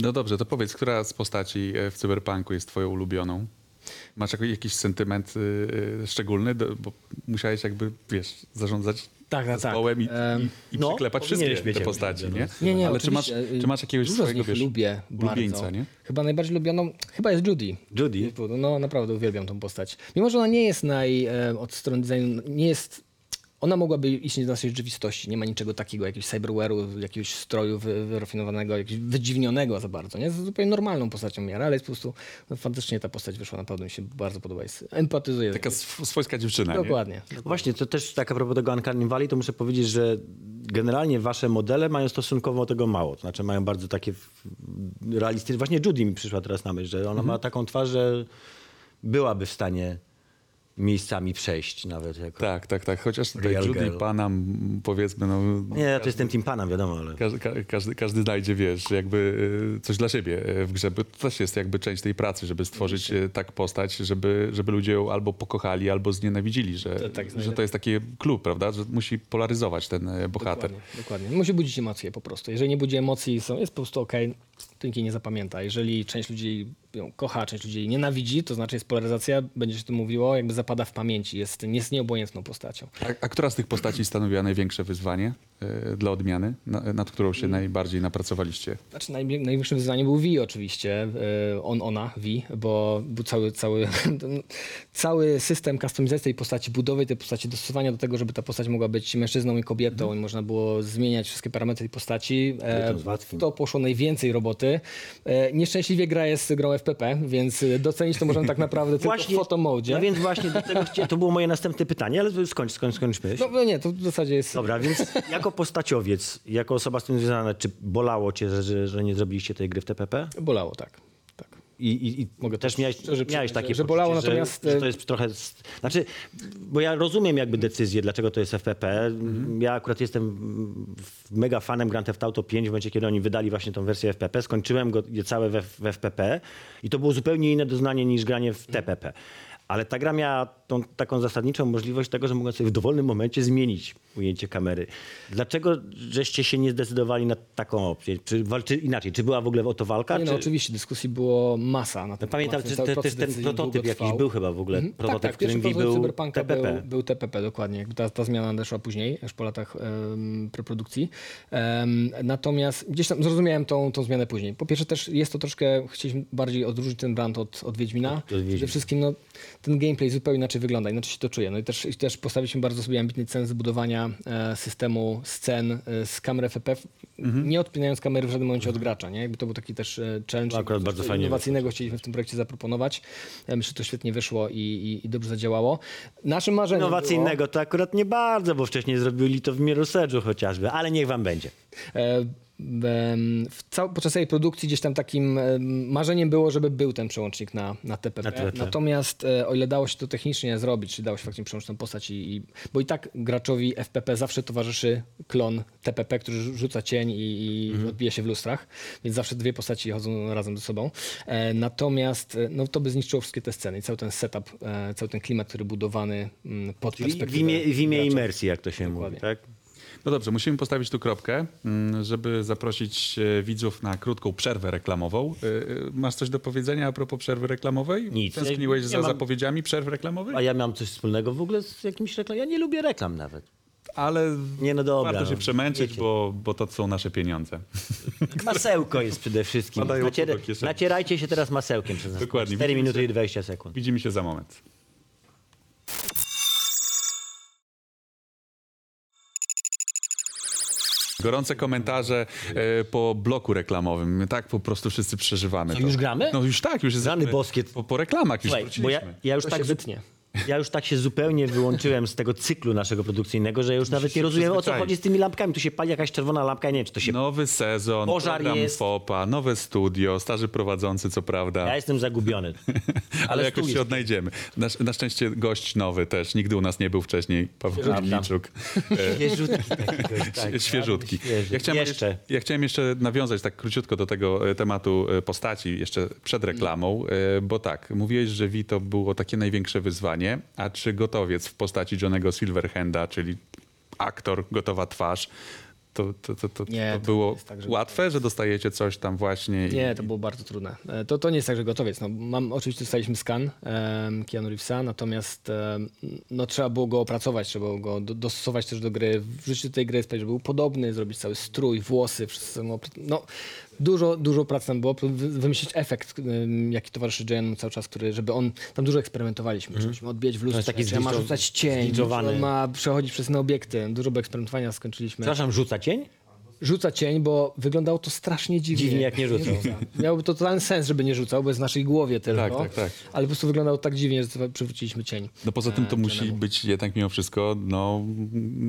[SPEAKER 1] No dobrze, to powiedz, która z postaci e, w Cyberpunku jest twoją ulubioną? Masz jakiś, sentyment y, y, szczególny, bo musiałeś jakby, wiesz, zarządzać
[SPEAKER 3] Tak, tak, tak.
[SPEAKER 1] zespołem i,
[SPEAKER 3] Em,
[SPEAKER 1] i, i
[SPEAKER 2] no,
[SPEAKER 1] przyklepać wszystkie te postaci, nie?
[SPEAKER 2] no.
[SPEAKER 3] Nie, nie,
[SPEAKER 1] Ale czy masz,
[SPEAKER 3] oczywiście.
[SPEAKER 1] czy masz jakiegoś
[SPEAKER 3] Dużo
[SPEAKER 1] swojego, wiesz,
[SPEAKER 3] lubię
[SPEAKER 1] ulubieńca, nie?
[SPEAKER 3] Chyba najbardziej lubioną, chyba jest Judy.
[SPEAKER 2] Judy?
[SPEAKER 3] No naprawdę uwielbiam tą postać. Mimo, że ona nie jest naj, e, od strony designu, nie jest... Ona mogłaby istnieć w naszej rzeczywistości. Nie ma niczego takiego, jakiegoś cyberware'u, jakiegoś stroju wy, wyrafinowanego, jakiegoś wydziwnionego za bardzo. Nie? Jest zupełnie normalną postacią miara, ale jest po prostu no, fantastycznie ta postać wyszła. Naprawdę mi się bardzo podoba. Jest, empatyzuję.
[SPEAKER 1] Taka sw- swojska dziewczyna, nie?
[SPEAKER 3] Dokładnie.
[SPEAKER 2] Właśnie, to też tak a propos tego Uncanny Valley, to muszę powiedzieć, że generalnie wasze modele mają stosunkowo tego mało. To znaczy mają bardzo takie realistyczne... Właśnie Judy mi przyszła teraz na myśl, że ona ma taką twarz, że byłaby w stanie miejscami przejść nawet. Jako...
[SPEAKER 1] Tak, tak, tak. Chociaż tutaj Judy
[SPEAKER 2] girl.
[SPEAKER 1] Panam, powiedzmy, no...
[SPEAKER 2] Nie, ja to jestem Team Pana, wiadomo, ale...
[SPEAKER 1] Każdy, ka- każdy, każdy znajdzie, wiesz, jakby y, coś dla siebie y, w grze, bo to też jest jakby część tej pracy, żeby stworzyć y, tak postać, żeby, żeby ludzie ją albo pokochali, albo znienawidzili, że,
[SPEAKER 3] To tak
[SPEAKER 1] że to jest taki klub, prawda, że musi polaryzować ten bohater.
[SPEAKER 3] Dokładnie, dokładnie. Musi budzić emocje po prostu. Jeżeli nie budzi emocji, są, jest po prostu okej, to nikt jej nie zapamięta. Jeżeli część ludzi ją kocha, część ludzi jej nienawidzi, to znaczy jest polaryzacja, będzie się to mówiło, jakby zapada w pamięci. Jest, jest nieobojętną postacią.
[SPEAKER 1] A, a która z tych postaci stanowiła największe wyzwanie dla odmiany, na, nad którą się najbardziej napracowaliście?
[SPEAKER 3] Znaczy najwie- największym wyzwaniem był Vi oczywiście, e, on, ona, Vi, bo był cały, cały, cały system kustomizacji tej postaci, budowy tej postaci, dostosowania do tego, żeby ta postać mogła być mężczyzną i kobietą i można było zmieniać wszystkie parametry tej postaci. E. To poszło najwięcej roboty. E, Nieszczęśliwie gra jest grą FPP, więc docenić to możemy tak naprawdę tylko w fotomodzie.
[SPEAKER 2] No więc właśnie do tego to było moje następne pytanie, ale skończ, skończ, skończ myśl.
[SPEAKER 3] No, no nie, to w zasadzie jest...
[SPEAKER 2] Dobra, więc jako postaciowiec, jako osoba z tym związana, czy bolało cię, że, że, że nie zrobiliście tej gry w TPP?
[SPEAKER 3] Bolało, tak. tak.
[SPEAKER 2] I, i, i
[SPEAKER 3] Mogę
[SPEAKER 2] też miałeś,
[SPEAKER 3] szczerze
[SPEAKER 2] miałeś takie
[SPEAKER 3] że- że
[SPEAKER 2] poczucie,
[SPEAKER 3] bolało,
[SPEAKER 2] że,
[SPEAKER 3] natomiast,
[SPEAKER 2] że
[SPEAKER 3] e,
[SPEAKER 2] to jest trochę... Znaczy, bo ja rozumiem jakby decyzję, dlaczego to jest FPP.
[SPEAKER 3] Mhm.
[SPEAKER 2] Ja akurat jestem mega fanem Grand Theft Auto 5 w momencie, kiedy oni wydali właśnie tą wersję FPP. Skończyłem go całe w, w FPP i to było zupełnie inne doznanie niż granie w TPP. Ale ta gra miała tą taką zasadniczą możliwość tego, że mogłem sobie w dowolnym momencie zmienić ujęcie kamery. Dlaczego żeście się nie zdecydowali na taką opcję? Czy walczy inaczej? Czy była w ogóle o to walka?
[SPEAKER 3] Nie,
[SPEAKER 2] czy...
[SPEAKER 3] no, oczywiście dyskusji było masa na ten
[SPEAKER 2] No pamiętam,
[SPEAKER 3] temat,
[SPEAKER 2] że
[SPEAKER 3] cały
[SPEAKER 2] te, też ten prototyp jakiś był chyba w ogóle.
[SPEAKER 3] Mhm.
[SPEAKER 2] Prototyp,
[SPEAKER 3] tak, tak,
[SPEAKER 2] w którym
[SPEAKER 3] pierwszy prototyp
[SPEAKER 2] był
[SPEAKER 3] Cyberpunka
[SPEAKER 2] TPP.
[SPEAKER 3] Był, był TPP, dokładnie. Jakby Ta, ta zmiana nadeszła później, już po latach um, preprodukcji. Natomiast gdzieś tam zrozumiałem tą, tą zmianę później. Po pierwsze też jest to troszkę, chcieliśmy bardziej odróżnić ten brand od, od Wiedźmina.
[SPEAKER 2] Wiedźmina.
[SPEAKER 3] Przede wszystkim no, ten gameplay zupełnie inaczej wygląda, inaczej się to czuje. No i też, też postawiliśmy bardzo sobie ambitny cel zbudowania e, systemu scen e, z kamer FPP, nie odpinając kamery w żadnym momencie od gracza. Nie? Jakby to był taki też e, challenge.
[SPEAKER 2] Akurat bardzo fajnie
[SPEAKER 3] innowacyjnego chcieliśmy w tym projekcie zaproponować. Myślę, że to świetnie wyszło i, i, i dobrze zadziałało. Naszym marzeniem
[SPEAKER 2] Innowacyjnego to akurat nie bardzo, bo wcześniej zrobili to w Mirror's Edge'u chociażby, ale niech wam będzie.
[SPEAKER 3] W cał, podczas tej produkcji gdzieś tam takim em, marzeniem było, żeby był ten przełącznik na, na TPP.
[SPEAKER 2] Na TPP.
[SPEAKER 3] Natomiast e, o ile dało się to technicznie zrobić, czy dało się faktycznie przełączyć tą postać i, i bo i tak graczowi FPP zawsze towarzyszy klon TPP, który rzu- rzuca cień i, i
[SPEAKER 2] Mhm.
[SPEAKER 3] odbija się w lustrach, więc zawsze dwie postaci chodzą razem ze sobą. E, natomiast e, no, to by zniszczyło wszystkie te sceny i cały ten setup, cały ten klimat, który budowany mm, pod
[SPEAKER 2] Czyli w
[SPEAKER 3] perspektywę
[SPEAKER 2] imię, w imię imersji, jak to się mówi,
[SPEAKER 3] Dokładnie.
[SPEAKER 2] tak?
[SPEAKER 1] No dobrze, musimy postawić tu kropkę, mm, żeby zaprosić e, widzów na krótką przerwę reklamową. E, e, Masz coś do powiedzenia a propos przerwy reklamowej?
[SPEAKER 2] Nic.
[SPEAKER 1] Tęskniłeś
[SPEAKER 2] Nie
[SPEAKER 1] za
[SPEAKER 2] mam-
[SPEAKER 1] zapowiedziami przerwy reklamowej?
[SPEAKER 2] A ja mam coś wspólnego w ogóle z jakimś reklam. Ja nie lubię reklam nawet.
[SPEAKER 1] Ale
[SPEAKER 2] Nie, no dobra,
[SPEAKER 1] warto się
[SPEAKER 2] no,
[SPEAKER 1] przemęczyć,
[SPEAKER 2] wiecie.
[SPEAKER 1] bo, bo to są nasze pieniądze.
[SPEAKER 2] Masełko jest przede wszystkim. Nacierajcie się teraz masełkiem przez nas.
[SPEAKER 1] Dokładnie.
[SPEAKER 2] 4
[SPEAKER 1] Widzimy
[SPEAKER 2] minuty
[SPEAKER 1] się.
[SPEAKER 2] i 20 sekund.
[SPEAKER 1] Widzimy się za moment. Gorące komentarze e, po bloku reklamowym. My tak po prostu wszyscy przeżywamy. To.
[SPEAKER 2] już gramy?
[SPEAKER 1] No już tak, już jest.
[SPEAKER 2] Rany boskie.
[SPEAKER 1] Po, po reklamach już
[SPEAKER 2] Słuchaj, bo ja,
[SPEAKER 1] wróciliśmy.
[SPEAKER 2] ja, już
[SPEAKER 3] To
[SPEAKER 2] tak
[SPEAKER 3] wytnie.
[SPEAKER 2] Ja już tak się zupełnie wyłączyłem z tego cyklu naszego produkcyjnego, że już nawet nie rozumiem o co chodzi z tymi lampkami. Tu się pali jakaś czerwona lampka, ja nie wiem czy to się...
[SPEAKER 1] Nowy sezon,
[SPEAKER 2] Pożar
[SPEAKER 1] program
[SPEAKER 2] jest.
[SPEAKER 1] FOPA, nowe studio, starzy prowadzący, co prawda.
[SPEAKER 2] Ja jestem zagubiony.
[SPEAKER 1] ale jakoś
[SPEAKER 2] jest.
[SPEAKER 1] się odnajdziemy. Na, na szczęście gość nowy też. Nigdy u nas nie był wcześniej. Paweł. Górniczuk.
[SPEAKER 2] Świeżutki takiego, tak.
[SPEAKER 1] Świeżutki.
[SPEAKER 2] Świeży.
[SPEAKER 1] Ja chciałem,
[SPEAKER 2] Jeszcze.
[SPEAKER 1] ja chciałem jeszcze nawiązać tak króciutko do tego e, tematu e, postaci, jeszcze przed reklamą, e, bo tak, mówiłeś, że Wi to było takie największe wyzwanie, a czy gotowiec w postaci Johnego Silverhanda, czyli aktor, gotowa twarz, to, to, to, to,
[SPEAKER 3] Nie,
[SPEAKER 1] to było
[SPEAKER 3] tak, że-
[SPEAKER 1] łatwe, że dostajecie coś tam właśnie? i-
[SPEAKER 3] Nie, to było bardzo trudne. E, To, to nie jest tak, że gotowiec. No, mam, oczywiście dostaliśmy skan um, Keanu Reevesa, natomiast em, no, trzeba było go opracować, trzeba było go do, dostosować też do gry, wrzucić do tej gry, sprawić, żeby był podobny, zrobić cały strój, włosy, wszystko. No, no, dużo, dużo pracy tam było, wy- wymyślić efekt, jaki towarzyszy Jane cały czas, który, żeby on, tam dużo eksperymentowaliśmy, żebyśmy odbijać w lustrze,
[SPEAKER 2] taki
[SPEAKER 3] czy ma rzucać cień, ma przechodzić przez inne obiekty, dużo eksperymentowania, skończyliśmy.
[SPEAKER 2] Przepraszam, rzuca cień?
[SPEAKER 3] Rzuca cień, bo wyglądało to strasznie dziwnie.
[SPEAKER 2] Dziwnie, jak nie rzucał.
[SPEAKER 3] Miałby to totalny sens, żeby nie rzucał, bo jest w naszej głowie tylko.
[SPEAKER 1] Tak, tak, tak.
[SPEAKER 3] Ale po prostu wyglądało tak dziwnie, że przywróciliśmy cień.
[SPEAKER 1] No poza tym to musi być jednak mimo wszystko, no,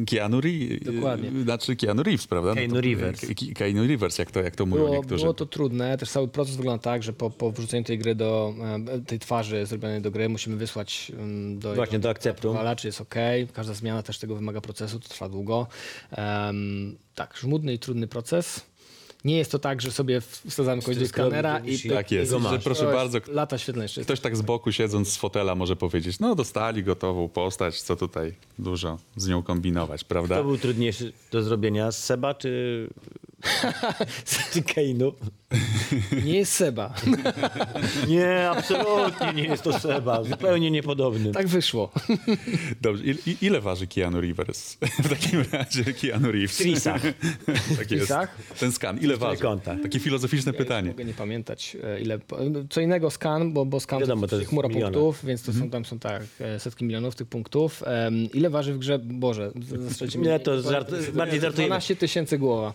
[SPEAKER 1] Keanu Reeves.
[SPEAKER 3] Dokładnie.
[SPEAKER 1] Znaczy Keanu Reeves, prawda? No
[SPEAKER 2] Keanu.
[SPEAKER 1] Ke- Ke- Keanu Rivers, jak to, jak to mówią
[SPEAKER 3] Było,
[SPEAKER 1] niektórzy.
[SPEAKER 3] było to trudne, też cały proces wygląda tak, że po, po wrzuceniu tej gry do, e, tej twarzy zrobionej do gry musimy wysłać mm, do,
[SPEAKER 2] Właśnie do akceptu.
[SPEAKER 3] Czy jest ok. Każda zmiana też tego wymaga procesu, to trwa długo. Em, tak, żmudny i trudny proces. Nie jest to tak, że sobie wsadzamy kogoś do skanera i
[SPEAKER 2] i-
[SPEAKER 3] pyk,
[SPEAKER 1] Tak jest,
[SPEAKER 2] go
[SPEAKER 1] że proszę bardzo,
[SPEAKER 3] Lata świetlne jeszcze.
[SPEAKER 1] ktoś tak z boku siedząc z fotela może powiedzieć, no dostali gotową postać, co tutaj dużo z nią kombinować, prawda?
[SPEAKER 2] To był trudniejszy do zrobienia z Seba czy Keinu?
[SPEAKER 3] Nie jest Seba.
[SPEAKER 2] Nie, absolutnie nie jest to Seba. Zupełnie niepodobny.
[SPEAKER 3] tak wyszło.
[SPEAKER 1] Dobrze, I, ile waży Keanu Rivers? W takim razie Keanu Reeves.
[SPEAKER 2] W Chrisach.
[SPEAKER 1] tak jest. Ten skan, ile waży?
[SPEAKER 2] trójkątach.
[SPEAKER 1] Takie filozoficzne
[SPEAKER 3] Ja
[SPEAKER 1] pytanie.
[SPEAKER 3] Mogę nie pamiętać e, ile. Co innego skan, bo, bo skan
[SPEAKER 2] Wiadomo, to jest
[SPEAKER 3] chmura
[SPEAKER 2] miliona.
[SPEAKER 3] punktów, więc to są tam są tak e, setki milionów tych punktów. Ile waży w grze? Boże.
[SPEAKER 2] Nie, to żart, bardziej żartujemy.
[SPEAKER 3] 12 tysięcy głowa.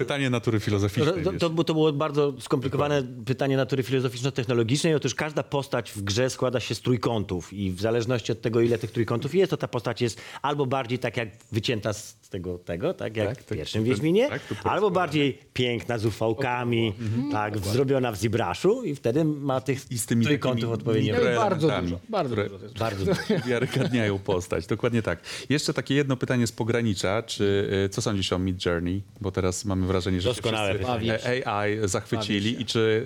[SPEAKER 1] Pytanie natury filozoficznej.
[SPEAKER 2] To, to, to było bardzo skomplikowane pytanie natury filozoficzno-technologicznej. Otóż każda postać w grze składa się z trójkątów i w zależności od tego, ile tych trójkątów jest, to ta postać jest albo bardziej tak jak wycięta z tego, tego tak jak
[SPEAKER 1] Tak,
[SPEAKER 2] w
[SPEAKER 1] tak,
[SPEAKER 2] pierwszym
[SPEAKER 1] to-
[SPEAKER 2] Wiedźminie,
[SPEAKER 1] tak, to
[SPEAKER 2] albo bardziej piękna z ufałkami, tak, zrobiona w Zibraszu i wtedy ma tych
[SPEAKER 1] I z tymi
[SPEAKER 2] trójkątów odpowiednio.
[SPEAKER 3] bardzo dużo, bardzo dużo.
[SPEAKER 2] Bardzo dużo.
[SPEAKER 1] Uwiarygadniają postać, dokładnie tak. Jeszcze takie jedno pytanie z pogranicza, czy y, co sądzisz o Mid Journey? Bo teraz mamy wrażenie, że się
[SPEAKER 2] Doskonałe
[SPEAKER 1] wszyscy AI zachwycili i czy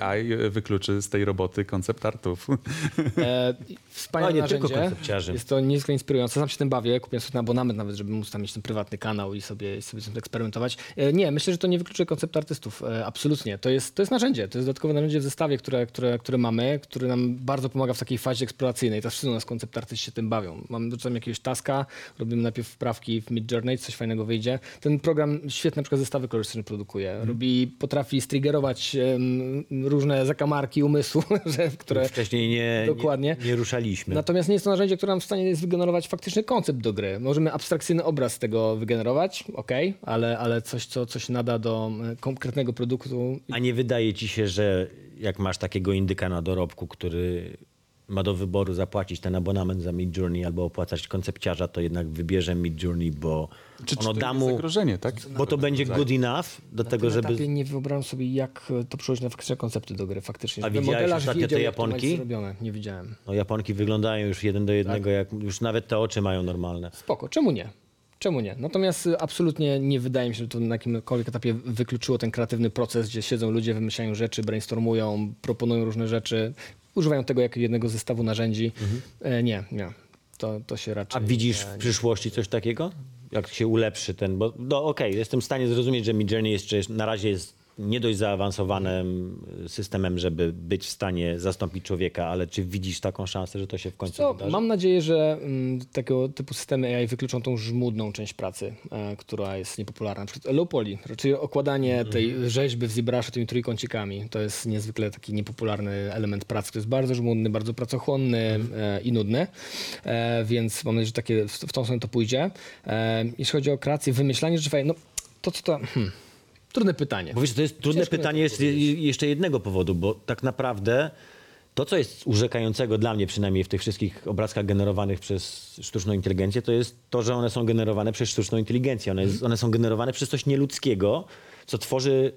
[SPEAKER 1] AI wykluczy z tej roboty koncept artów?
[SPEAKER 3] E, wspaniałe
[SPEAKER 2] No, nie tylko
[SPEAKER 3] narzędzie.
[SPEAKER 2] koncepciarzy.
[SPEAKER 3] Jest to niezwykle inspirujące. Sam się tym bawię. Kupiłem sobie ten abonament nawet, żeby móc tam mieć ten prywatny kanał i sobie, sobie z tym eksperymentować. E, nie, myślę, że to nie wykluczy koncept artystów. E, absolutnie. To jest, to jest narzędzie. To jest dodatkowe narzędzie w zestawie, które, które, które mamy, które nam bardzo pomaga w takiej fazie eksploracyjnej. To wszyscy u nas koncept artyści się tym bawią. Mamy dorzucamy jakiegoś taska, robimy najpierw wprawki w Mid Journey, coś fajnego wyjdzie. Ten program świetne na przykład zestawy kolorystyczne produkuje. Robi, potrafi striggerować em, różne zakamarki umysłu, że, które
[SPEAKER 2] Wcześniej nie,
[SPEAKER 3] Dokładnie.
[SPEAKER 2] nie, nie ruszaliśmy.
[SPEAKER 3] Natomiast nie jest to narzędzie, które nam w stanie jest wygenerować faktyczny koncept do gry. Możemy abstrakcyjny obraz z tego wygenerować, ok, ale, ale coś, co coś nada do konkretnego produktu.
[SPEAKER 2] A nie wydaje ci się, że jak masz takiego indyka na dorobku, który ma do wyboru zapłacić ten abonament za Mid Journey albo opłacać koncepciarza, to jednak wybierze Mid Journey, bo
[SPEAKER 1] Czy, czy
[SPEAKER 2] ono
[SPEAKER 1] to
[SPEAKER 2] da
[SPEAKER 1] jest
[SPEAKER 2] mu,
[SPEAKER 1] zagrożenie, tak?
[SPEAKER 2] bo to będzie good enough do tego,
[SPEAKER 3] Na tym
[SPEAKER 2] żeby...
[SPEAKER 3] etapie nie wyobrażam sobie, jak e, to przełożyć na faktyczne koncepty do gry faktycznie.
[SPEAKER 2] A widziałeś ostatnio
[SPEAKER 3] wiedział,
[SPEAKER 2] te Japonki?
[SPEAKER 3] Nie widziałem.
[SPEAKER 2] No Japonki wyglądają już jeden do jednego,
[SPEAKER 3] Tak.
[SPEAKER 2] jak już nawet te oczy mają normalne.
[SPEAKER 3] Spoko, czemu nie? Czemu nie? Natomiast y, absolutnie nie wydaje mi się, że to na jakimkolwiek etapie wykluczyło ten kreatywny proces, gdzie siedzą ludzie, wymyślają rzeczy, brainstormują, proponują różne rzeczy, używają tego jako jednego zestawu narzędzi. E, nie, nie. To, to się
[SPEAKER 2] A
[SPEAKER 3] raczej...
[SPEAKER 2] widzisz
[SPEAKER 3] nie,
[SPEAKER 2] w przyszłości coś takiego? Jak się ulepszy ten, bo no okej, jestem w stanie zrozumieć, że Mid Journey jeszcze jest, na razie jest nie dość zaawansowanym systemem, żeby być w stanie zastąpić człowieka, ale czy widzisz taką szansę, że to się w końcu
[SPEAKER 3] Co,
[SPEAKER 2] wydarzy?
[SPEAKER 3] mam nadzieję, że mm, tego typu systemy AI wykluczą tą żmudną część pracy, e, która jest niepopularna. Na przykład low poly, czyli okładanie tej rzeźby w ZBrush tymi trójkącikami. To jest niezwykle taki niepopularny element pracy, który jest bardzo żmudny, bardzo pracochłonny e, i nudny. E, więc mam nadzieję, że takie, w, w tą stronę to pójdzie. Jeśli chodzi o kreację, wymyślanie rzeczy, no to co to... Hmm, trudne pytanie.
[SPEAKER 2] Bo wiesz, to jest trudne
[SPEAKER 3] Ciężko
[SPEAKER 2] pytanie jest jeszcze jednego powodu, bo tak naprawdę to, co jest urzekającego dla mnie przynajmniej w tych wszystkich obrazkach generowanych przez sztuczną inteligencję, to jest to, że one są generowane przez sztuczną inteligencję. One, jest, one są generowane przez coś nieludzkiego, co tworzy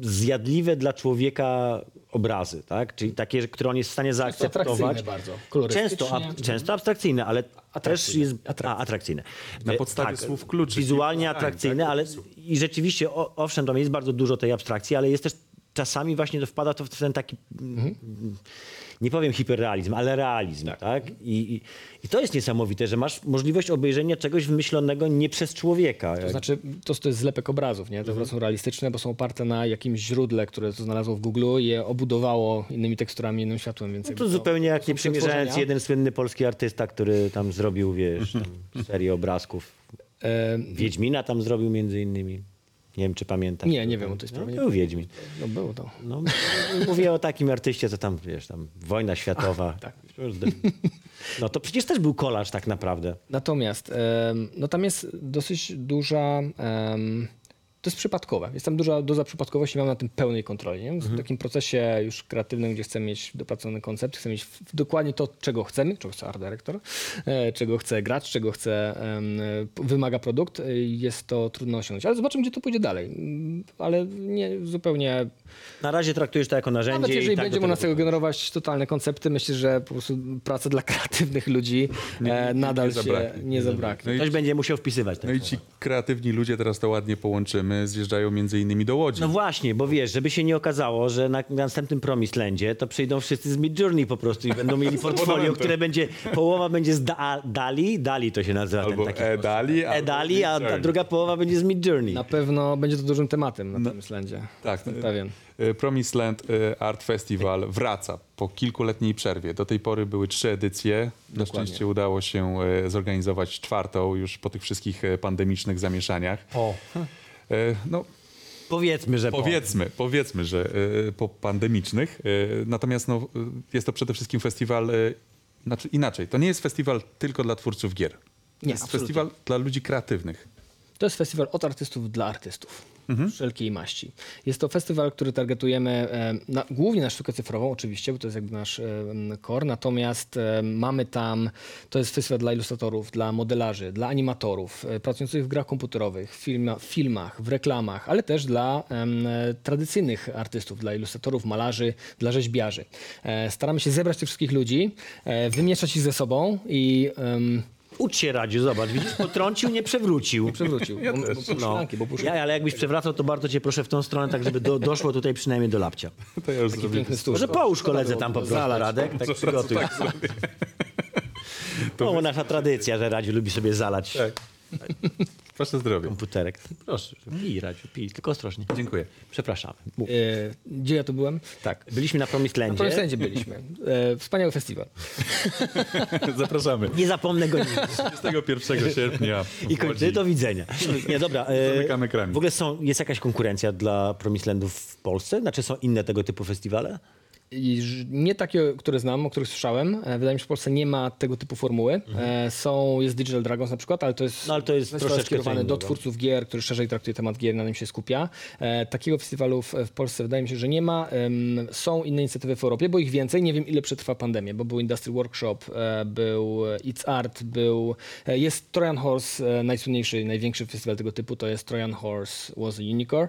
[SPEAKER 2] zjadliwe dla człowieka obrazy, tak? Czyli takie, które on jest w stanie zaakceptować.
[SPEAKER 3] atrakcyjne bardzo, kolorystycznie.
[SPEAKER 2] Często, ab, często abstrakcyjne, ale też
[SPEAKER 3] Atrakcyjne.
[SPEAKER 2] jest a, atrakcyjne.
[SPEAKER 1] Na podstawie słów kluczy.
[SPEAKER 2] Wizualnie
[SPEAKER 1] Tak,
[SPEAKER 2] atrakcyjne,
[SPEAKER 1] tak,
[SPEAKER 2] ale i rzeczywiście, o, owszem, tam jest bardzo dużo tej abstrakcji, ale jest też czasami właśnie to wpada to w ten taki, mm, nie powiem hiperrealizm, ale realizm, tak? I, i, I to jest niesamowite, że masz możliwość obejrzenia czegoś wymyślonego nie przez człowieka.
[SPEAKER 3] To znaczy, to, to jest zlepek obrazów, nie? Te obrazy są realistyczne, bo są oparte na jakimś źródle, które to znalazło w Google i je obudowało innymi teksturami, innym światłem, więc
[SPEAKER 2] No
[SPEAKER 3] jakby
[SPEAKER 2] to zupełnie jak nie przymierzając jeden słynny polski artysta, który tam zrobił, wiesz, tam serię obrazków. Wiedźmina tam zrobił między innymi. Nie wiem, czy pamiętasz.
[SPEAKER 3] Nie, nie wiem o tej sprawie.
[SPEAKER 2] No, był Wiedźmin.
[SPEAKER 3] No było to.
[SPEAKER 2] No, mówię o takim artyście, co tam, wiesz, tam wojna światowa.
[SPEAKER 3] tak.
[SPEAKER 2] No to przecież też był kolaż tak naprawdę.
[SPEAKER 3] Natomiast no tam jest dosyć duża. em, to jest przypadkowe. Jest tam duża doza przypadkowości, mam na tym pełnej kontroli. Nie? W takim procesie już kreatywnym, gdzie chcemy mieć dopracowany koncept, chcemy mieć dokładnie to, czego chcemy, czego chce art director, e, czego chce gracz, czego chce, e, wymaga produkt, e, jest to trudno osiągnąć. Ale zobaczymy, gdzie to pójdzie dalej. Mm, Ale nie zupełnie
[SPEAKER 2] Na razie traktujesz to jako narzędzie.
[SPEAKER 3] nawet jeżeli
[SPEAKER 2] tak
[SPEAKER 3] będzie
[SPEAKER 2] do
[SPEAKER 3] można z
[SPEAKER 2] tego
[SPEAKER 3] generować totalne koncepty, myślę, że po prostu praca dla kreatywnych ludzi e, nadal
[SPEAKER 1] nie
[SPEAKER 3] się
[SPEAKER 1] zabraknie.
[SPEAKER 3] nie zabraknie.
[SPEAKER 1] No i-
[SPEAKER 2] Ktoś będzie musiał wpisywać.
[SPEAKER 1] No i ci kreatywni ludzie, teraz to ładnie połączymy, zjeżdżają między innymi do Łodzi.
[SPEAKER 2] No właśnie, bo wiesz, żeby się nie okazało, że na następnym Promised Landzie to przyjdą wszyscy z Midjourney po prostu i będą mieli portfolio, które będzie, połowa będzie z da, Dali, Dali to się nazywa
[SPEAKER 1] Albo
[SPEAKER 2] ten taki.
[SPEAKER 1] E-Dali, albo
[SPEAKER 2] E-Dali, a, a
[SPEAKER 1] Midjourney.
[SPEAKER 2] druga połowa będzie z Midjourney.
[SPEAKER 3] Na pewno będzie to dużym tematem na tym Islandzie.
[SPEAKER 1] Tak,
[SPEAKER 3] pewien.
[SPEAKER 1] e, Promised Land e, Art Festival wraca po kilkuletniej przerwie. Do tej pory były trzy edycje. Na szczęście udało się e, zorganizować czwartą już po tych wszystkich e, pandemicznych zamieszaniach.
[SPEAKER 2] O.
[SPEAKER 1] E, No,
[SPEAKER 2] Powiedzmy, że po.
[SPEAKER 1] powiedzmy, powiedzmy, że e, po pandemicznych. E, Natomiast no, jest to przede wszystkim festiwal, znaczy inaczej, to nie jest festiwal tylko dla twórców gier. To
[SPEAKER 3] Nie,
[SPEAKER 1] jest
[SPEAKER 3] absolutnie.
[SPEAKER 1] festiwal dla ludzi kreatywnych.
[SPEAKER 3] To jest festiwal od artystów dla artystów.
[SPEAKER 1] Mhm.
[SPEAKER 3] Wszelkiej maści. Jest to festiwal, który targetujemy e, na, głównie na sztukę cyfrową, oczywiście, bo to jest jakby nasz core. Natomiast e, mamy tam, to jest festiwal dla ilustratorów, dla modelarzy, dla animatorów, e, pracujących w grach komputerowych, w filma, filmach, w reklamach, ale też dla e, tradycyjnych artystów, dla ilustratorów, malarzy, dla rzeźbiarzy. E, staramy się zebrać tych wszystkich ludzi, e, wymieszać ich ze sobą i em,
[SPEAKER 2] Ucz się, Radziu, zobacz, widzisz, potrącił, nie przewrócił.
[SPEAKER 3] przewrócił. bo, bo, bo,
[SPEAKER 2] No.
[SPEAKER 3] szklanki, bo puszki.
[SPEAKER 2] Ja, ale jakbyś przewracał, to bardzo cię proszę w tą stronę, tak żeby do, doszło tutaj przynajmniej do lapcia.
[SPEAKER 1] To ja już zrobię.
[SPEAKER 3] Piękny stół.
[SPEAKER 2] Może połóż koledze tam po prostu,
[SPEAKER 3] zalać.
[SPEAKER 2] Radek, tak przygotuj. To nasza tradycja, że Radziu lubi sobie zalać
[SPEAKER 1] Tak. Proszę zdrowie.
[SPEAKER 2] komputerek. Proszę, pij Radziu, pij, tylko ostrożnie.
[SPEAKER 1] Dziękuję.
[SPEAKER 2] Przepraszamy. Mów.
[SPEAKER 3] E, gdzie ja tu byłem?
[SPEAKER 2] Tak, byliśmy na Promised
[SPEAKER 3] Na
[SPEAKER 2] Landzie.
[SPEAKER 3] Promised byliśmy. E, wspaniały festiwal.
[SPEAKER 1] Zapraszamy.
[SPEAKER 2] Nie zapomnę go nigdy.
[SPEAKER 1] 31 sierpnia.
[SPEAKER 2] I kończy, do widzenia. Nie, dobra. e,
[SPEAKER 1] Zamykamy kreml.
[SPEAKER 2] W ogóle są, jest jakaś konkurencja dla Promised Landów w Polsce? Znaczy są inne tego typu festiwale?
[SPEAKER 3] I nie takie, które znam, o których słyszałem. E, Wydaje mi się, że w Polsce nie ma tego typu formuły. E, Są, jest Digital Dragons na przykład, ale to jest,
[SPEAKER 2] No, ale to jest troszeczkę co
[SPEAKER 3] skierowany do twórców gier, który szerzej traktuje temat gier, na nim się skupia. E, Takiego festiwalu w, Polsce wydaje mi się, że nie ma. Są inne inicjatywy w Europie, bo ich więcej. Nie wiem, ile przetrwa pandemia, bo był Industry Workshop, był It's Art, był... Jest Trojan Horse, najsłynniejszy i największy festiwal tego typu, to jest Trojan Horse Was a Unicorn,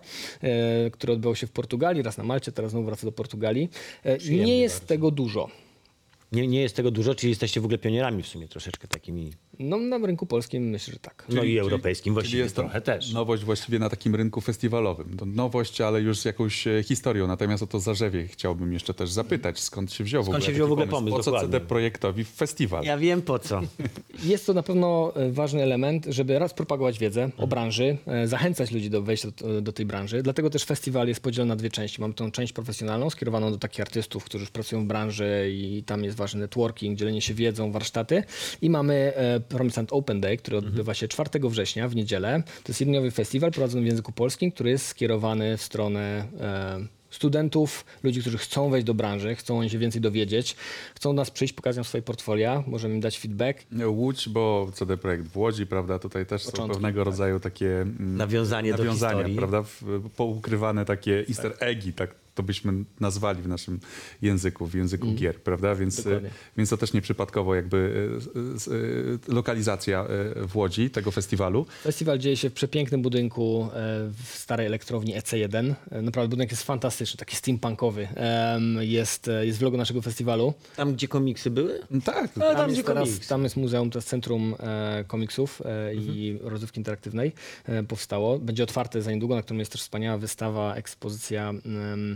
[SPEAKER 3] który odbywał się w Portugalii, raz na Malcie, teraz znowu wraca do Portugalii. E, Nie jest tego dużo.
[SPEAKER 2] Nie, nie jest tego dużo, czyli jesteście w ogóle pionierami w sumie troszeczkę takimi.
[SPEAKER 3] No na rynku polskim myślę, że tak.
[SPEAKER 2] No i europejskim
[SPEAKER 1] Czyli
[SPEAKER 2] właściwie
[SPEAKER 1] jest to
[SPEAKER 2] trochę też.
[SPEAKER 1] nowość właściwie na takim rynku festiwalowym. To nowość, ale już z jakąś e, historią. Natomiast o to zarzewie chciałbym jeszcze też zapytać, skąd się wziął w
[SPEAKER 2] Skąd
[SPEAKER 1] ogóle
[SPEAKER 2] się wziął
[SPEAKER 1] taki
[SPEAKER 2] w ogóle pomysł,
[SPEAKER 1] Po co
[SPEAKER 2] dokładnie.
[SPEAKER 1] CD Projektowi festiwal?
[SPEAKER 2] Ja wiem po co.
[SPEAKER 3] Jest to na pewno e, ważny element, żeby raz propagować wiedzę o branży, e, zachęcać ludzi do wejścia do, do tej branży. Dlatego też festiwal jest podzielony na dwie części. Mamy tą część profesjonalną, skierowaną do takich artystów, którzy już pracują w branży i tam jest ważny networking, dzielenie się wiedzą, warsztaty. I mamy e, Promised Open Day, który odbywa się 4 września w niedzielę. To jest jednodniowy festiwal prowadzony w języku polskim, który jest skierowany w stronę e, studentów, ludzi, którzy chcą wejść do branży, chcą się więcej dowiedzieć, chcą do nas przyjść, pokazują swoje portfolia, możemy im dać feedback.
[SPEAKER 1] Łódź, bo CD Projekt w Łodzi, prawda, tutaj też są
[SPEAKER 3] Początki,
[SPEAKER 1] pewnego rodzaju takie mm,
[SPEAKER 2] Nawiązanie do
[SPEAKER 1] nawiązania,
[SPEAKER 2] historii.
[SPEAKER 1] prawda, poukrywane takie easter eggi, tak to byśmy nazwali w naszym języku, w języku gier, prawda, więc, e,
[SPEAKER 3] Dokładnie.
[SPEAKER 1] więc to też nieprzypadkowo jakby e, e, lokalizacja w Łodzi tego festiwalu.
[SPEAKER 3] Festiwal dzieje się w przepięknym budynku w starej elektrowni EC1. E, Naprawdę budynek jest fantastyczny, taki steampunkowy. Jest, jest w logo naszego festiwalu.
[SPEAKER 2] Tam, gdzie komiksy były?
[SPEAKER 1] Tak,
[SPEAKER 2] A, tam,
[SPEAKER 3] Tam
[SPEAKER 2] gdzie
[SPEAKER 3] jest, teraz,
[SPEAKER 2] komiks.
[SPEAKER 3] tam jest muzeum, to jest centrum komiksów e, i rozrywki interaktywnej powstało. Będzie otwarte za niedługo, na którym jest też wspaniała wystawa, ekspozycja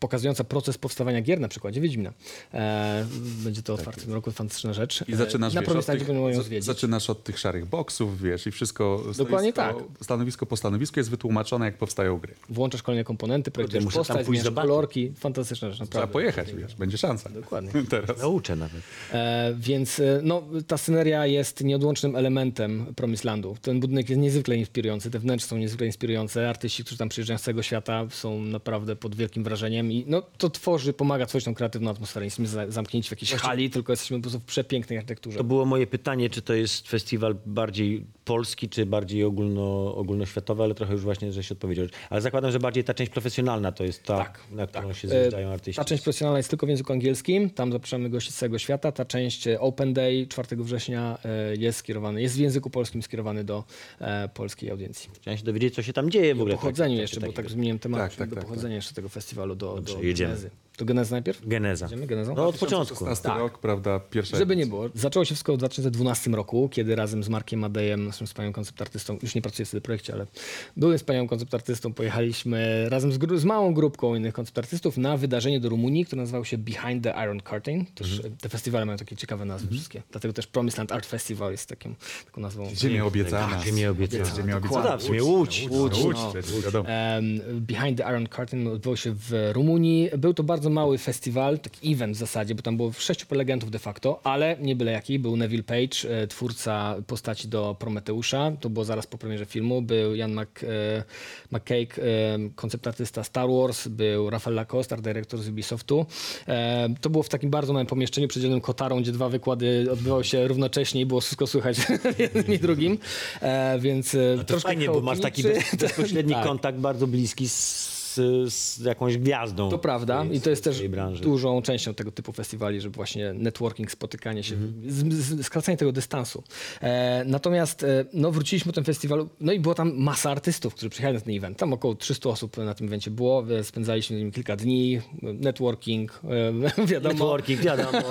[SPEAKER 3] pokazująca proces powstawania gier na przykładzie Wiedźmina. E, będzie to otwarte w tym roku, fantastyczna rzecz.
[SPEAKER 1] I zaczynasz,
[SPEAKER 3] e, na
[SPEAKER 1] wiesz, od tych, zaczynasz od tych szarych boksów, wiesz, i wszystko
[SPEAKER 3] Dokładnie
[SPEAKER 1] stanowisko, stanowisko po stanowisku jest wytłumaczone, jak powstają gry.
[SPEAKER 3] Włączasz kolejne komponenty, projektujesz
[SPEAKER 2] tam
[SPEAKER 3] postać,
[SPEAKER 2] pójść
[SPEAKER 3] zmieniasz kolorki. Fantastyczna rzecz,
[SPEAKER 1] Trzeba
[SPEAKER 3] naprawdę.
[SPEAKER 1] pojechać, wiesz, będzie szansa.
[SPEAKER 3] Dokładnie.
[SPEAKER 1] Teraz.
[SPEAKER 2] Nauczę nawet.
[SPEAKER 3] E, więc e, no, ta sceneria jest nieodłącznym elementem Promised Landu. Ten budynek jest niezwykle inspirujący, te wnętrza są niezwykle inspirujące. Artyści, którzy tam przyjeżdżają z całego świata są naprawdę pod wielkim wrażeniem i no, to tworzy, pomaga tworzyć tą kreatywną atmosferę. Nie jesteśmy za- zamknięci w jakiejś hali, tylko jesteśmy po prostu w przepięknej architekturze.
[SPEAKER 2] To było moje pytanie, czy to jest festiwal bardziej polski, czy bardziej ogólno, ogólnoświatowy, ale trochę już właśnie, żeś odpowiedział. Ale zakładam, że bardziej ta część profesjonalna to jest ta,
[SPEAKER 3] Tak,
[SPEAKER 2] na którą się
[SPEAKER 3] E,
[SPEAKER 2] zjeżdżają artyści.
[SPEAKER 3] Ta część profesjonalna jest tylko w języku angielskim, tam zapraszamy gości z całego świata. Ta część e, Open Day 4 września e, jest skierowany, jest w języku polskim skierowany do e, polskiej audiencji.
[SPEAKER 2] Chciałem się dowiedzieć, co się tam dzieje w ogóle.
[SPEAKER 3] O pochodzeniu
[SPEAKER 2] Tak,
[SPEAKER 3] jeszcze,
[SPEAKER 2] tak,
[SPEAKER 3] bo
[SPEAKER 2] tak.
[SPEAKER 3] tak zmieniłem temat,
[SPEAKER 1] Tak, tak,
[SPEAKER 3] do
[SPEAKER 1] tak,
[SPEAKER 3] pochodzenia jeszcze tego festiwalu do, do
[SPEAKER 2] jedziemy.
[SPEAKER 3] To Genezy najpierw?
[SPEAKER 2] Geneza.
[SPEAKER 3] Idziemy genezą?
[SPEAKER 2] No od początku.
[SPEAKER 1] 16
[SPEAKER 3] Tak.
[SPEAKER 1] rok, prawda, pierwsza
[SPEAKER 3] Żeby nie było. Zaczęło się wszystko w 2012 roku, kiedy razem z Markiem Madejem, naszym wspaniałym konceptartystą, już nie pracuję w tym projekcie, ale byłem wspaniałym konceptartystą, pojechaliśmy razem z, gru- z małą grupką innych konceptartystów na wydarzenie do Rumunii, które nazywało się Behind the Iron Curtain. Też,
[SPEAKER 1] Mhm.
[SPEAKER 3] e, Te festiwale mają takie ciekawe nazwy wszystkie. Dlatego też Promised Land Art Festival jest takim, taką nazwą.
[SPEAKER 1] Ziemia obiecana.
[SPEAKER 2] Tak, Ziemię obiecana.
[SPEAKER 1] Ziemia
[SPEAKER 2] No,
[SPEAKER 1] obiecana.
[SPEAKER 2] w sumie Łódź.
[SPEAKER 1] Łódź,
[SPEAKER 3] Łódź,
[SPEAKER 1] Łódź,
[SPEAKER 3] no.
[SPEAKER 1] przecież, wiadomo.
[SPEAKER 3] Em, Behind the Iron Curtain odbywał się w Rumunii. Był to bardzo mały festiwal, taki event w zasadzie, bo tam było sześciu prelegentów de facto, ale nie byle jaki. Był Neville Page, e, twórca postaci do Prometeusza. To było zaraz po premierze filmu. Był Jan Mc, e, McCake, e, konceptartysta Star Wars. Był Rafael Lacoste, art dyrektor z Ubisoftu. To było w takim bardzo małym pomieszczeniu przedzielnym kotarą, gdzie dwa wykłady odbywały się równocześnie i było wszystko słychać jednym i drugim. Więc e,
[SPEAKER 2] To
[SPEAKER 3] troszkę
[SPEAKER 2] fajnie, bo masz taki bez, bezpośredni
[SPEAKER 3] Tak.
[SPEAKER 2] kontakt bardzo bliski z, z jakąś gwiazdą.
[SPEAKER 3] To prawda
[SPEAKER 2] tej-
[SPEAKER 3] i to jest też
[SPEAKER 2] branży.
[SPEAKER 3] dużą częścią tego typu festiwali, żeby właśnie networking, spotykanie się,
[SPEAKER 2] Mhm.
[SPEAKER 3] z, z, skracanie tego dystansu. E, natomiast e, no, wróciliśmy do tego festiwalu, no i było tam masa artystów, którzy przyjechali na ten event. Tam około 300 osób na tym evencie było, e, spędzaliśmy z nimi kilka dni, networking, e, wiadomo.
[SPEAKER 2] Networking, wiadomo.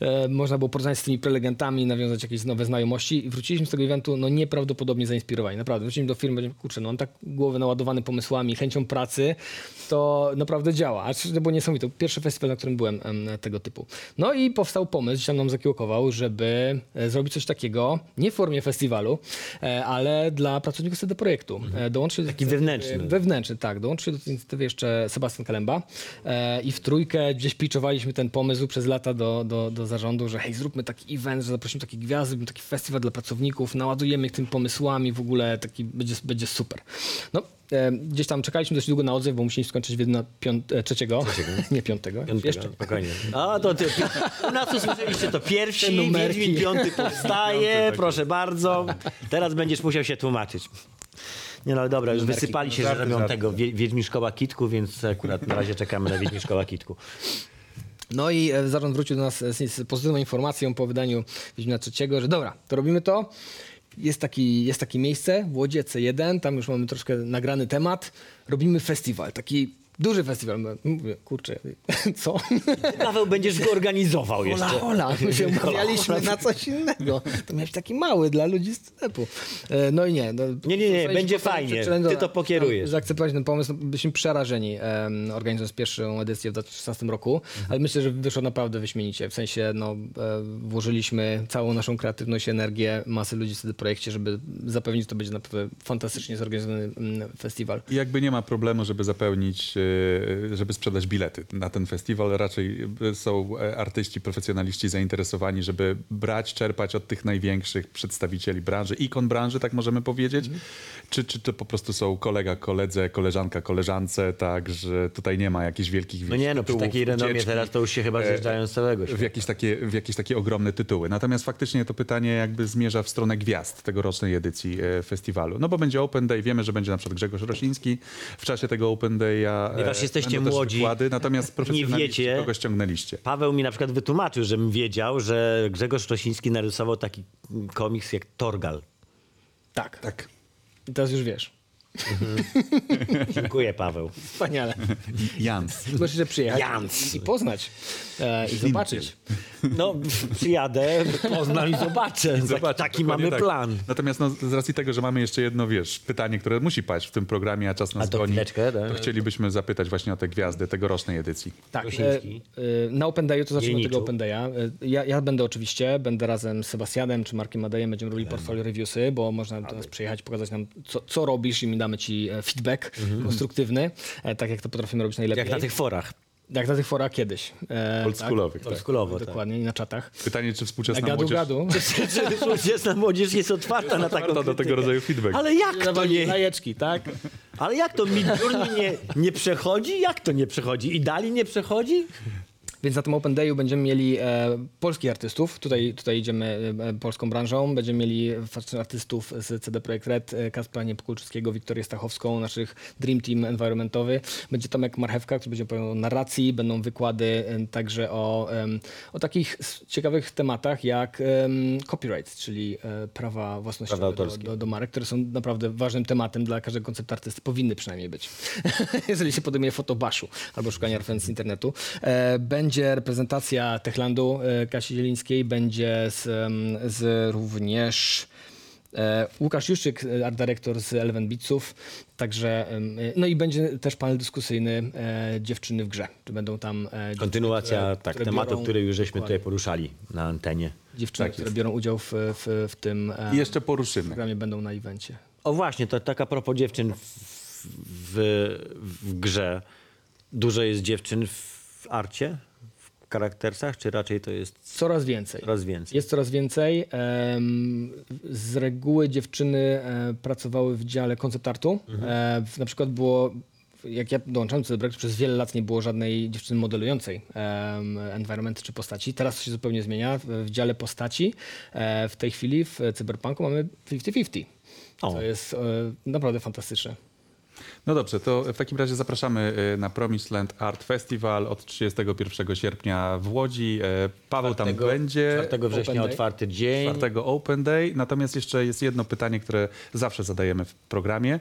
[SPEAKER 3] E, można było porozmawiać z tymi prelegentami, nawiązać jakieś nowe znajomości i wróciliśmy z tego eventu no nieprawdopodobnie zainspirowani. Naprawdę, wróciliśmy do firmy, kurczę, no on tak głowy naładowany pomysłami, chęcią pracy, to naprawdę działa. A to było niesamowite. To Pierwszy festiwal, na którym byłem em, tego typu. No i powstał pomysł, gdzieś tam nam zakiełkował, żeby e, zrobić coś takiego, nie w formie festiwalu, e, ale dla pracowników CD Projektu. E, Dołączyli
[SPEAKER 2] Taki wewnętrzny.
[SPEAKER 3] Wewnętrzny, tak. Dołączył do tej inicjatywy jeszcze Sebastian Kalemba i w trójkę gdzieś pitchowaliśmy ten pomysł przez lata do, do, do zarządu, że hej, zróbmy taki event, że zaprosimy takie gwiazdy, zrobimy taki festiwal dla pracowników, naładujemy ich tym pomysłami, w ogóle taki będzie, będzie super. No, gdzieś tam czekaliśmy dość długo na odzew, bo musieliśmy skończyć wiedzy piąt, e, trzeciego, nie piątego,
[SPEAKER 2] Piątego,
[SPEAKER 3] jeszcze nie.
[SPEAKER 2] Spokojnie. A to ty, u nas usłyszeliście to pierwsi. Wiedźmin piąty powstaje, proszę bardzo. Teraz będziesz musiał się tłumaczyć. Nie no, ale dobra, już wysypali się, że robią tego Wie- Wiedźmin Szkoła Kitku, więc akurat na razie czekamy na Wiedźmin Szkoła Kitku.
[SPEAKER 3] No i e, zarząd wrócił do nas z, z pozytywną informacją po wydaniu Wiedźmina trzeciego, że dobra, to robimy to. Jest, taki, jest takie miejsce w Łodzi C1, tam już mamy troszkę nagrany temat. Robimy festiwal, taki duży festiwal. Mówię, kurczę, co?
[SPEAKER 2] Paweł, będziesz go organizował
[SPEAKER 3] Hola,
[SPEAKER 2] jeszcze.
[SPEAKER 3] hola, my się umawialiśmy na coś innego. To miał być taki mały dla ludzi z sklepu. E, No i nie. No,
[SPEAKER 2] Nie, nie, nie, będzie fajnie. Ty to pokierujesz.
[SPEAKER 3] Zaakceptować ten pomysł. No, Byliśmy przerażeni em, organizując pierwszą edycję w 2016 roku, ale myślę, że wyszło naprawdę wyśmienicie. W sensie no, e, włożyliśmy całą naszą kreatywność, energię, masę ludzi w tym projekcie, żeby zapewnić, że to będzie naprawdę fantastycznie zorganizowany mm, festiwal.
[SPEAKER 1] I jakby nie ma problemu, żeby zapełnić, e, żeby sprzedać bilety na ten festiwal. Raczej e, są e, artyści, profesjonaliści zainteresowani, żeby brać, czerpać od tych największych przedstawicieli branży, ikon branży, tak możemy powiedzieć. Czy, czy to po prostu są kolega, koledze, koleżanka, koleżance, tak, że tutaj nie ma jakichś wielkich
[SPEAKER 2] No nie no, przy takiej renomie teraz to już się chyba zjeżdżają z całego
[SPEAKER 1] w jakieś, takie, w jakieś takie ogromne tytuły. Natomiast faktycznie to pytanie jakby zmierza w stronę gwiazd tegorocznej edycji e, festiwalu. No bo będzie Open Day, wiemy, że będzie na przykład Grzegorz Rosiński w czasie tego Open Day'a. E,
[SPEAKER 2] Ponieważ jesteście
[SPEAKER 1] będą też
[SPEAKER 2] młodzi,
[SPEAKER 1] Wykłady, natomiast profesjonaliści,
[SPEAKER 2] wiecie.
[SPEAKER 1] kogo ściągnęliście?
[SPEAKER 2] Paweł mi na przykład wytłumaczył, żebym wiedział, że Grzegorz Rosiński narysował taki komiks jak Torgal.
[SPEAKER 3] Tak.
[SPEAKER 1] Tak.
[SPEAKER 3] I teraz już wiesz.
[SPEAKER 2] Dziękuję, Paweł.
[SPEAKER 3] Wspaniale.
[SPEAKER 1] Jans.
[SPEAKER 3] Możesz jeszcze przyjechać
[SPEAKER 2] Jans.
[SPEAKER 3] i, poznać e, i zobaczyć.
[SPEAKER 2] No, przyjadę, poznam i zobaczę.
[SPEAKER 1] Zobacz,
[SPEAKER 2] Taki mamy
[SPEAKER 1] tak.
[SPEAKER 2] plan.
[SPEAKER 1] Natomiast no, z racji tego, że mamy jeszcze jedno, wiesz, pytanie, które musi paść w tym programie, a czas nas
[SPEAKER 2] A to
[SPEAKER 1] goni,
[SPEAKER 2] chwileczkę, tak?
[SPEAKER 1] to chcielibyśmy zapytać właśnie o te gwiazdy tegorocznej edycji.
[SPEAKER 3] Tak, e, e, na Open Dayu to zacznijmy od tego. Open Daya. E, Ja, ja będę oczywiście, będę razem z Sebastianem czy Markiem Madejem, będziemy robili portfolio reviewsy, bo można do nas przyjechać, pokazać nam, co, co robisz i my damy ci e, feedback konstruktywny, e, tak jak to potrafimy robić najlepiej.
[SPEAKER 2] Jak na tych forach.
[SPEAKER 3] Jak na tych forach kiedyś. E,
[SPEAKER 1] Oldschoolowych, tak.
[SPEAKER 2] Oldschoolowo, tak.
[SPEAKER 3] Dokładnie, i na czatach.
[SPEAKER 1] Pytanie, czy współczesna
[SPEAKER 3] Gadu,
[SPEAKER 1] młodzież
[SPEAKER 3] gadu.
[SPEAKER 2] Czy współczesna młodzież jest otwarta na taką
[SPEAKER 1] otwarta do tego rodzaju feedback?
[SPEAKER 2] Ale jak to nie...
[SPEAKER 3] Jajeczki, tak?
[SPEAKER 2] Ale jak to Midjourney nie, nie przechodzi? Jak to nie przechodzi? I dali nie przechodzi?
[SPEAKER 3] Więc na tym Open Dayu będziemy mieli e, polskich artystów. Tutaj, tutaj idziemy e, polską branżą. Będziemy mieli artystów z CD Projekt Red, e, Kaspra Niepokulczyckiego, Wiktorię Stachowską, naszych Dream Team environmentowy. Będzie Tomek Marchewka, który będzie opowiadał o narracji. Będą wykłady e, także o, em, o takich ciekawych tematach jak em, copyright, czyli e, prawa własnościowe
[SPEAKER 2] Prawa
[SPEAKER 3] do, do, do marek, które są naprawdę ważnym tematem dla każdego koncept artysty. Powinny przynajmniej być. Jeżeli się podejmuje fotobaszu albo szukania referencji z internetu. E, będzie reprezentacja Techlandu e, Kasi Zielińskiej, będzie z, z również e, Łukasz Juszczyk, e, art dyrektor z Eleven Beatsów. Także, no i będzie też panel dyskusyjny e, Dziewczyny w grze. Czy będą tam e,
[SPEAKER 2] Kontynuacja
[SPEAKER 3] które-
[SPEAKER 2] tak,
[SPEAKER 3] które
[SPEAKER 2] tematu,
[SPEAKER 3] biorą-
[SPEAKER 2] który już żeśmy tutaj poruszali na antenie.
[SPEAKER 3] Dziewczyny,
[SPEAKER 1] Tak
[SPEAKER 3] które biorą udział w, w, w tym e,
[SPEAKER 1] I jeszcze poruszymy.
[SPEAKER 3] programie, będą na evencie.
[SPEAKER 2] O właśnie, to tak a propos dziewczyn w, w, w grze. Dużo jest dziewczyn w arcie, charaktersach, czy raczej to jest
[SPEAKER 3] Coraz więcej.
[SPEAKER 2] coraz więcej?
[SPEAKER 3] Jest coraz więcej. Z reguły dziewczyny e, pracowały w dziale koncept artu. E, w- Na przykład było, jak ja dołączałem do tego projektu, przez wiele lat nie było żadnej dziewczyny modelującej em, environmenty czy postaci. Teraz to się zupełnie zmienia. W, dziale postaci e, w tej chwili w Cyberpunku mamy 50-50.
[SPEAKER 2] O.
[SPEAKER 3] To jest e, naprawdę fantastyczne.
[SPEAKER 1] No dobrze, to w takim razie zapraszamy y, na Promised Land Art Festival od 31 sierpnia w Łodzi. E, Paweł tam
[SPEAKER 2] Czwartego-
[SPEAKER 1] będzie.
[SPEAKER 2] 4 września
[SPEAKER 3] Open Day.
[SPEAKER 2] otwarty dzień.
[SPEAKER 1] 4 Open Day. Natomiast jeszcze jest jedno pytanie, które zawsze zadajemy w programie,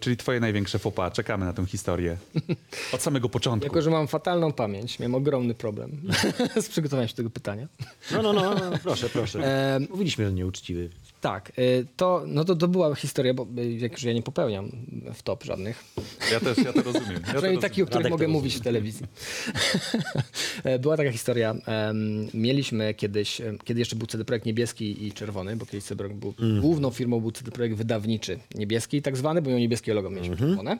[SPEAKER 1] czyli twoje największe faux pas. Czekamy na tę historię. Od samego początku.
[SPEAKER 3] Jako, że mam fatalną pamięć, miałem ogromny problem z przygotowaniem się do tego pytania.
[SPEAKER 2] No, no, no, no proszę, proszę.
[SPEAKER 3] Em,
[SPEAKER 2] Mówiliśmy, że nieuczciwy.
[SPEAKER 3] Tak, y, to, no to, to była historia, bo y, jak już ja nie popełniam w top żadnych.
[SPEAKER 1] Ja też, ja to rozumiem. Ja
[SPEAKER 3] Przynajmniej taki, o których
[SPEAKER 2] Radek
[SPEAKER 3] mogę mówić w telewizji. Była taka historia. Mieliśmy kiedyś, kiedy jeszcze był CD Projekt niebieski i czerwony, bo kiedyś CD Projekt był,
[SPEAKER 2] Mhm.
[SPEAKER 3] główną firmą był CD Projekt wydawniczy niebieski, tak zwany, bo miał niebieskie logo, mieliśmy
[SPEAKER 2] Mhm.
[SPEAKER 3] czerwone.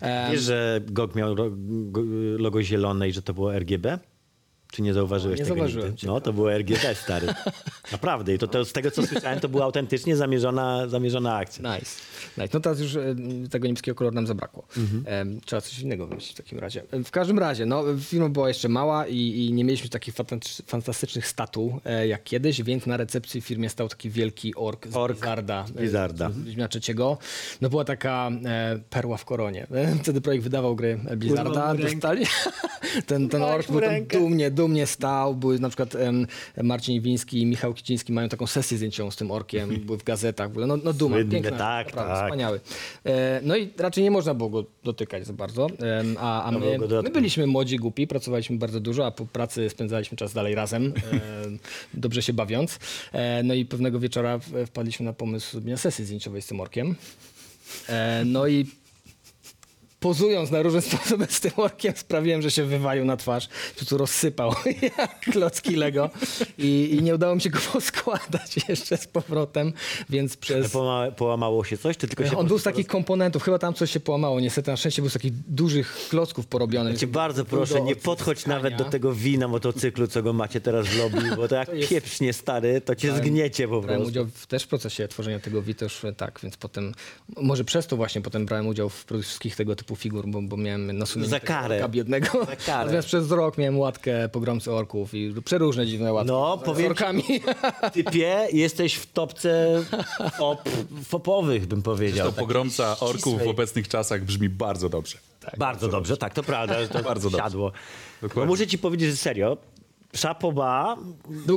[SPEAKER 3] Em,
[SPEAKER 2] Wiesz, że GOG miał logo zielone i że to było RGB? Czy nie zauważyłeś
[SPEAKER 3] Nie
[SPEAKER 2] tego
[SPEAKER 3] zauważyłem,
[SPEAKER 2] nigdy? No, to było RGB, stary. Naprawdę. I to, to z tego, co słyszałem, to była autentycznie zamierzona, zamierzona akcja.
[SPEAKER 3] Nice. nice. No teraz już e, tego niebieskiego koloru nam zabrakło.
[SPEAKER 2] Mhm.
[SPEAKER 3] Trzeba coś innego wymyślić w takim razie. E, W każdym razie, no, firma była jeszcze mała i, i nie mieliśmy takich fantastycz- fantastycznych statu e, jak kiedyś, więc na recepcji w firmie stał taki wielki ork z
[SPEAKER 2] Ork
[SPEAKER 3] Blizzarda.
[SPEAKER 2] Blizzarda.
[SPEAKER 3] z trzeciego. No była taka perła w koronie. Wtedy projekt wydawał gry Blizzarda. Dostali. ten ten
[SPEAKER 2] Urwałeś
[SPEAKER 3] ork był tam
[SPEAKER 2] rękę.
[SPEAKER 3] Dumnie, dumnie stał. Były na przykład em, Marcin Wiński i Michał Kiciński mają taką sesję zdjęciową z tym orkiem. Były w gazetach. W ogóle. No, no duma,
[SPEAKER 2] Słynne,
[SPEAKER 3] piękna,
[SPEAKER 2] tak,
[SPEAKER 3] naprawdę,
[SPEAKER 2] tak.
[SPEAKER 3] wspaniały. E, no i raczej nie można było go dotykać za bardzo. Em, a a my, my byliśmy młodzi, głupi, pracowaliśmy bardzo dużo, a po pracy spędzaliśmy czas dalej razem, e, dobrze się bawiąc. E, no i pewnego wieczora wpadliśmy na pomysł zrobienia sesji zdjęciowej z tym orkiem. E, no i pozując na różne sposoby z tym orkiem, sprawiłem, że się wywalił na twarz. Po prostu rozsypał jak klocki Lego i, i nie udało mi się go poskładać jeszcze z powrotem, więc przez...
[SPEAKER 2] Połama, połamało się coś, czy tylko się...
[SPEAKER 3] On był z takich komponentów, chyba tam coś się połamało. Niestety na szczęście był z takich dużych klocków porobiony.
[SPEAKER 2] Ja cię bardzo proszę, nie podchodź nawet do tego wina motocyklu, co go macie teraz w lobby, bo to jak
[SPEAKER 3] To jest-
[SPEAKER 2] pieprznie stary, to cię zgniecie po
[SPEAKER 3] Brałem
[SPEAKER 2] prostu.
[SPEAKER 3] udział w, też w procesie tworzenia tego też e, tak, więc potem, może przez to właśnie potem brałem udział w wszystkich tego typu figur, bo, bo miałem na sumieniu
[SPEAKER 2] Za karę.
[SPEAKER 3] orka biednego.
[SPEAKER 2] Za karę.
[SPEAKER 3] Natomiast przez rok miałem łatkę pogromcy orków i przeróżne dziwne łatki.
[SPEAKER 2] No,
[SPEAKER 3] z
[SPEAKER 2] powiem ci-
[SPEAKER 3] orkami.
[SPEAKER 2] Typie, jesteś w topce fop, fopowych, bym powiedział.
[SPEAKER 1] To pogromca
[SPEAKER 2] Takiej
[SPEAKER 1] orków w obecnych czasach brzmi bardzo dobrze.
[SPEAKER 2] bardzo dobrze, tak, to prawda, to
[SPEAKER 1] Bardzo dobrze.
[SPEAKER 2] siadło.
[SPEAKER 1] Dokładnie.
[SPEAKER 2] No muszę ci powiedzieć, że serio, Szapoba.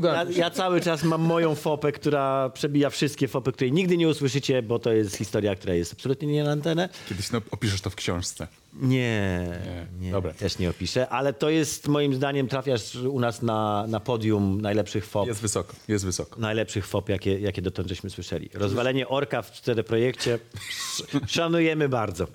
[SPEAKER 2] Ja, ja cały czas mam moją fopę, która przebija wszystkie fopy, której nigdy nie usłyszycie, bo to jest historia, która jest absolutnie nie na antenę.
[SPEAKER 1] Kiedyś no, opiszesz to w książce.
[SPEAKER 2] Nie, nie,
[SPEAKER 1] Dobra.
[SPEAKER 2] też nie opiszę, ale to jest moim zdaniem, trafiasz u nas na, na podium najlepszych fop.
[SPEAKER 1] Jest wysoko, jest wysoko.
[SPEAKER 2] Najlepszych fop, jakie, jakie dotąd żeśmy słyszeli. Rozwalenie orka w 4 projekcie. sz- Szanujemy bardzo.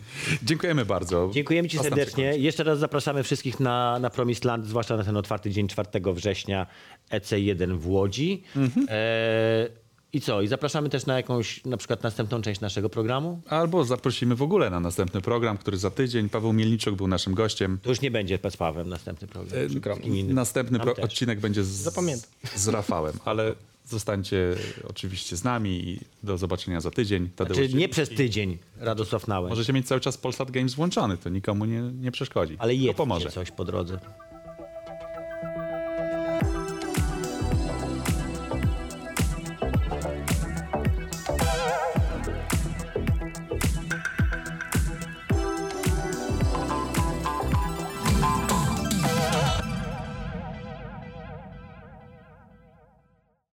[SPEAKER 1] Dziękujemy bardzo.
[SPEAKER 2] Dziękujemy Ci serdecznie.
[SPEAKER 1] kończy.
[SPEAKER 2] Jeszcze raz zapraszamy wszystkich na, na Promised Land, zwłaszcza na ten otwarty dzień 4 września EC1 w Łodzi.
[SPEAKER 1] Mhm.
[SPEAKER 2] E, I co? I zapraszamy też na jakąś, na przykład następną część naszego programu.
[SPEAKER 1] Albo zaprosimy w ogóle na następny program, który za tydzień. Paweł Mielniczuk był naszym gościem.
[SPEAKER 2] To już nie będzie z Pawłem następny program. Innym.
[SPEAKER 1] Następny pro-
[SPEAKER 2] też.
[SPEAKER 1] odcinek będzie z,
[SPEAKER 3] Zapamiętam.
[SPEAKER 1] z Rafałem, ale zostańcie oczywiście z nami i do zobaczenia za tydzień. Tadeusz
[SPEAKER 2] Czy nie przez tydzień, Radosław Nałęcz,
[SPEAKER 1] Możecie mieć cały czas Polsat Games włączony, to nikomu nie, nie przeszkodzi.
[SPEAKER 2] ale
[SPEAKER 1] pomoże.
[SPEAKER 2] coś po drodze.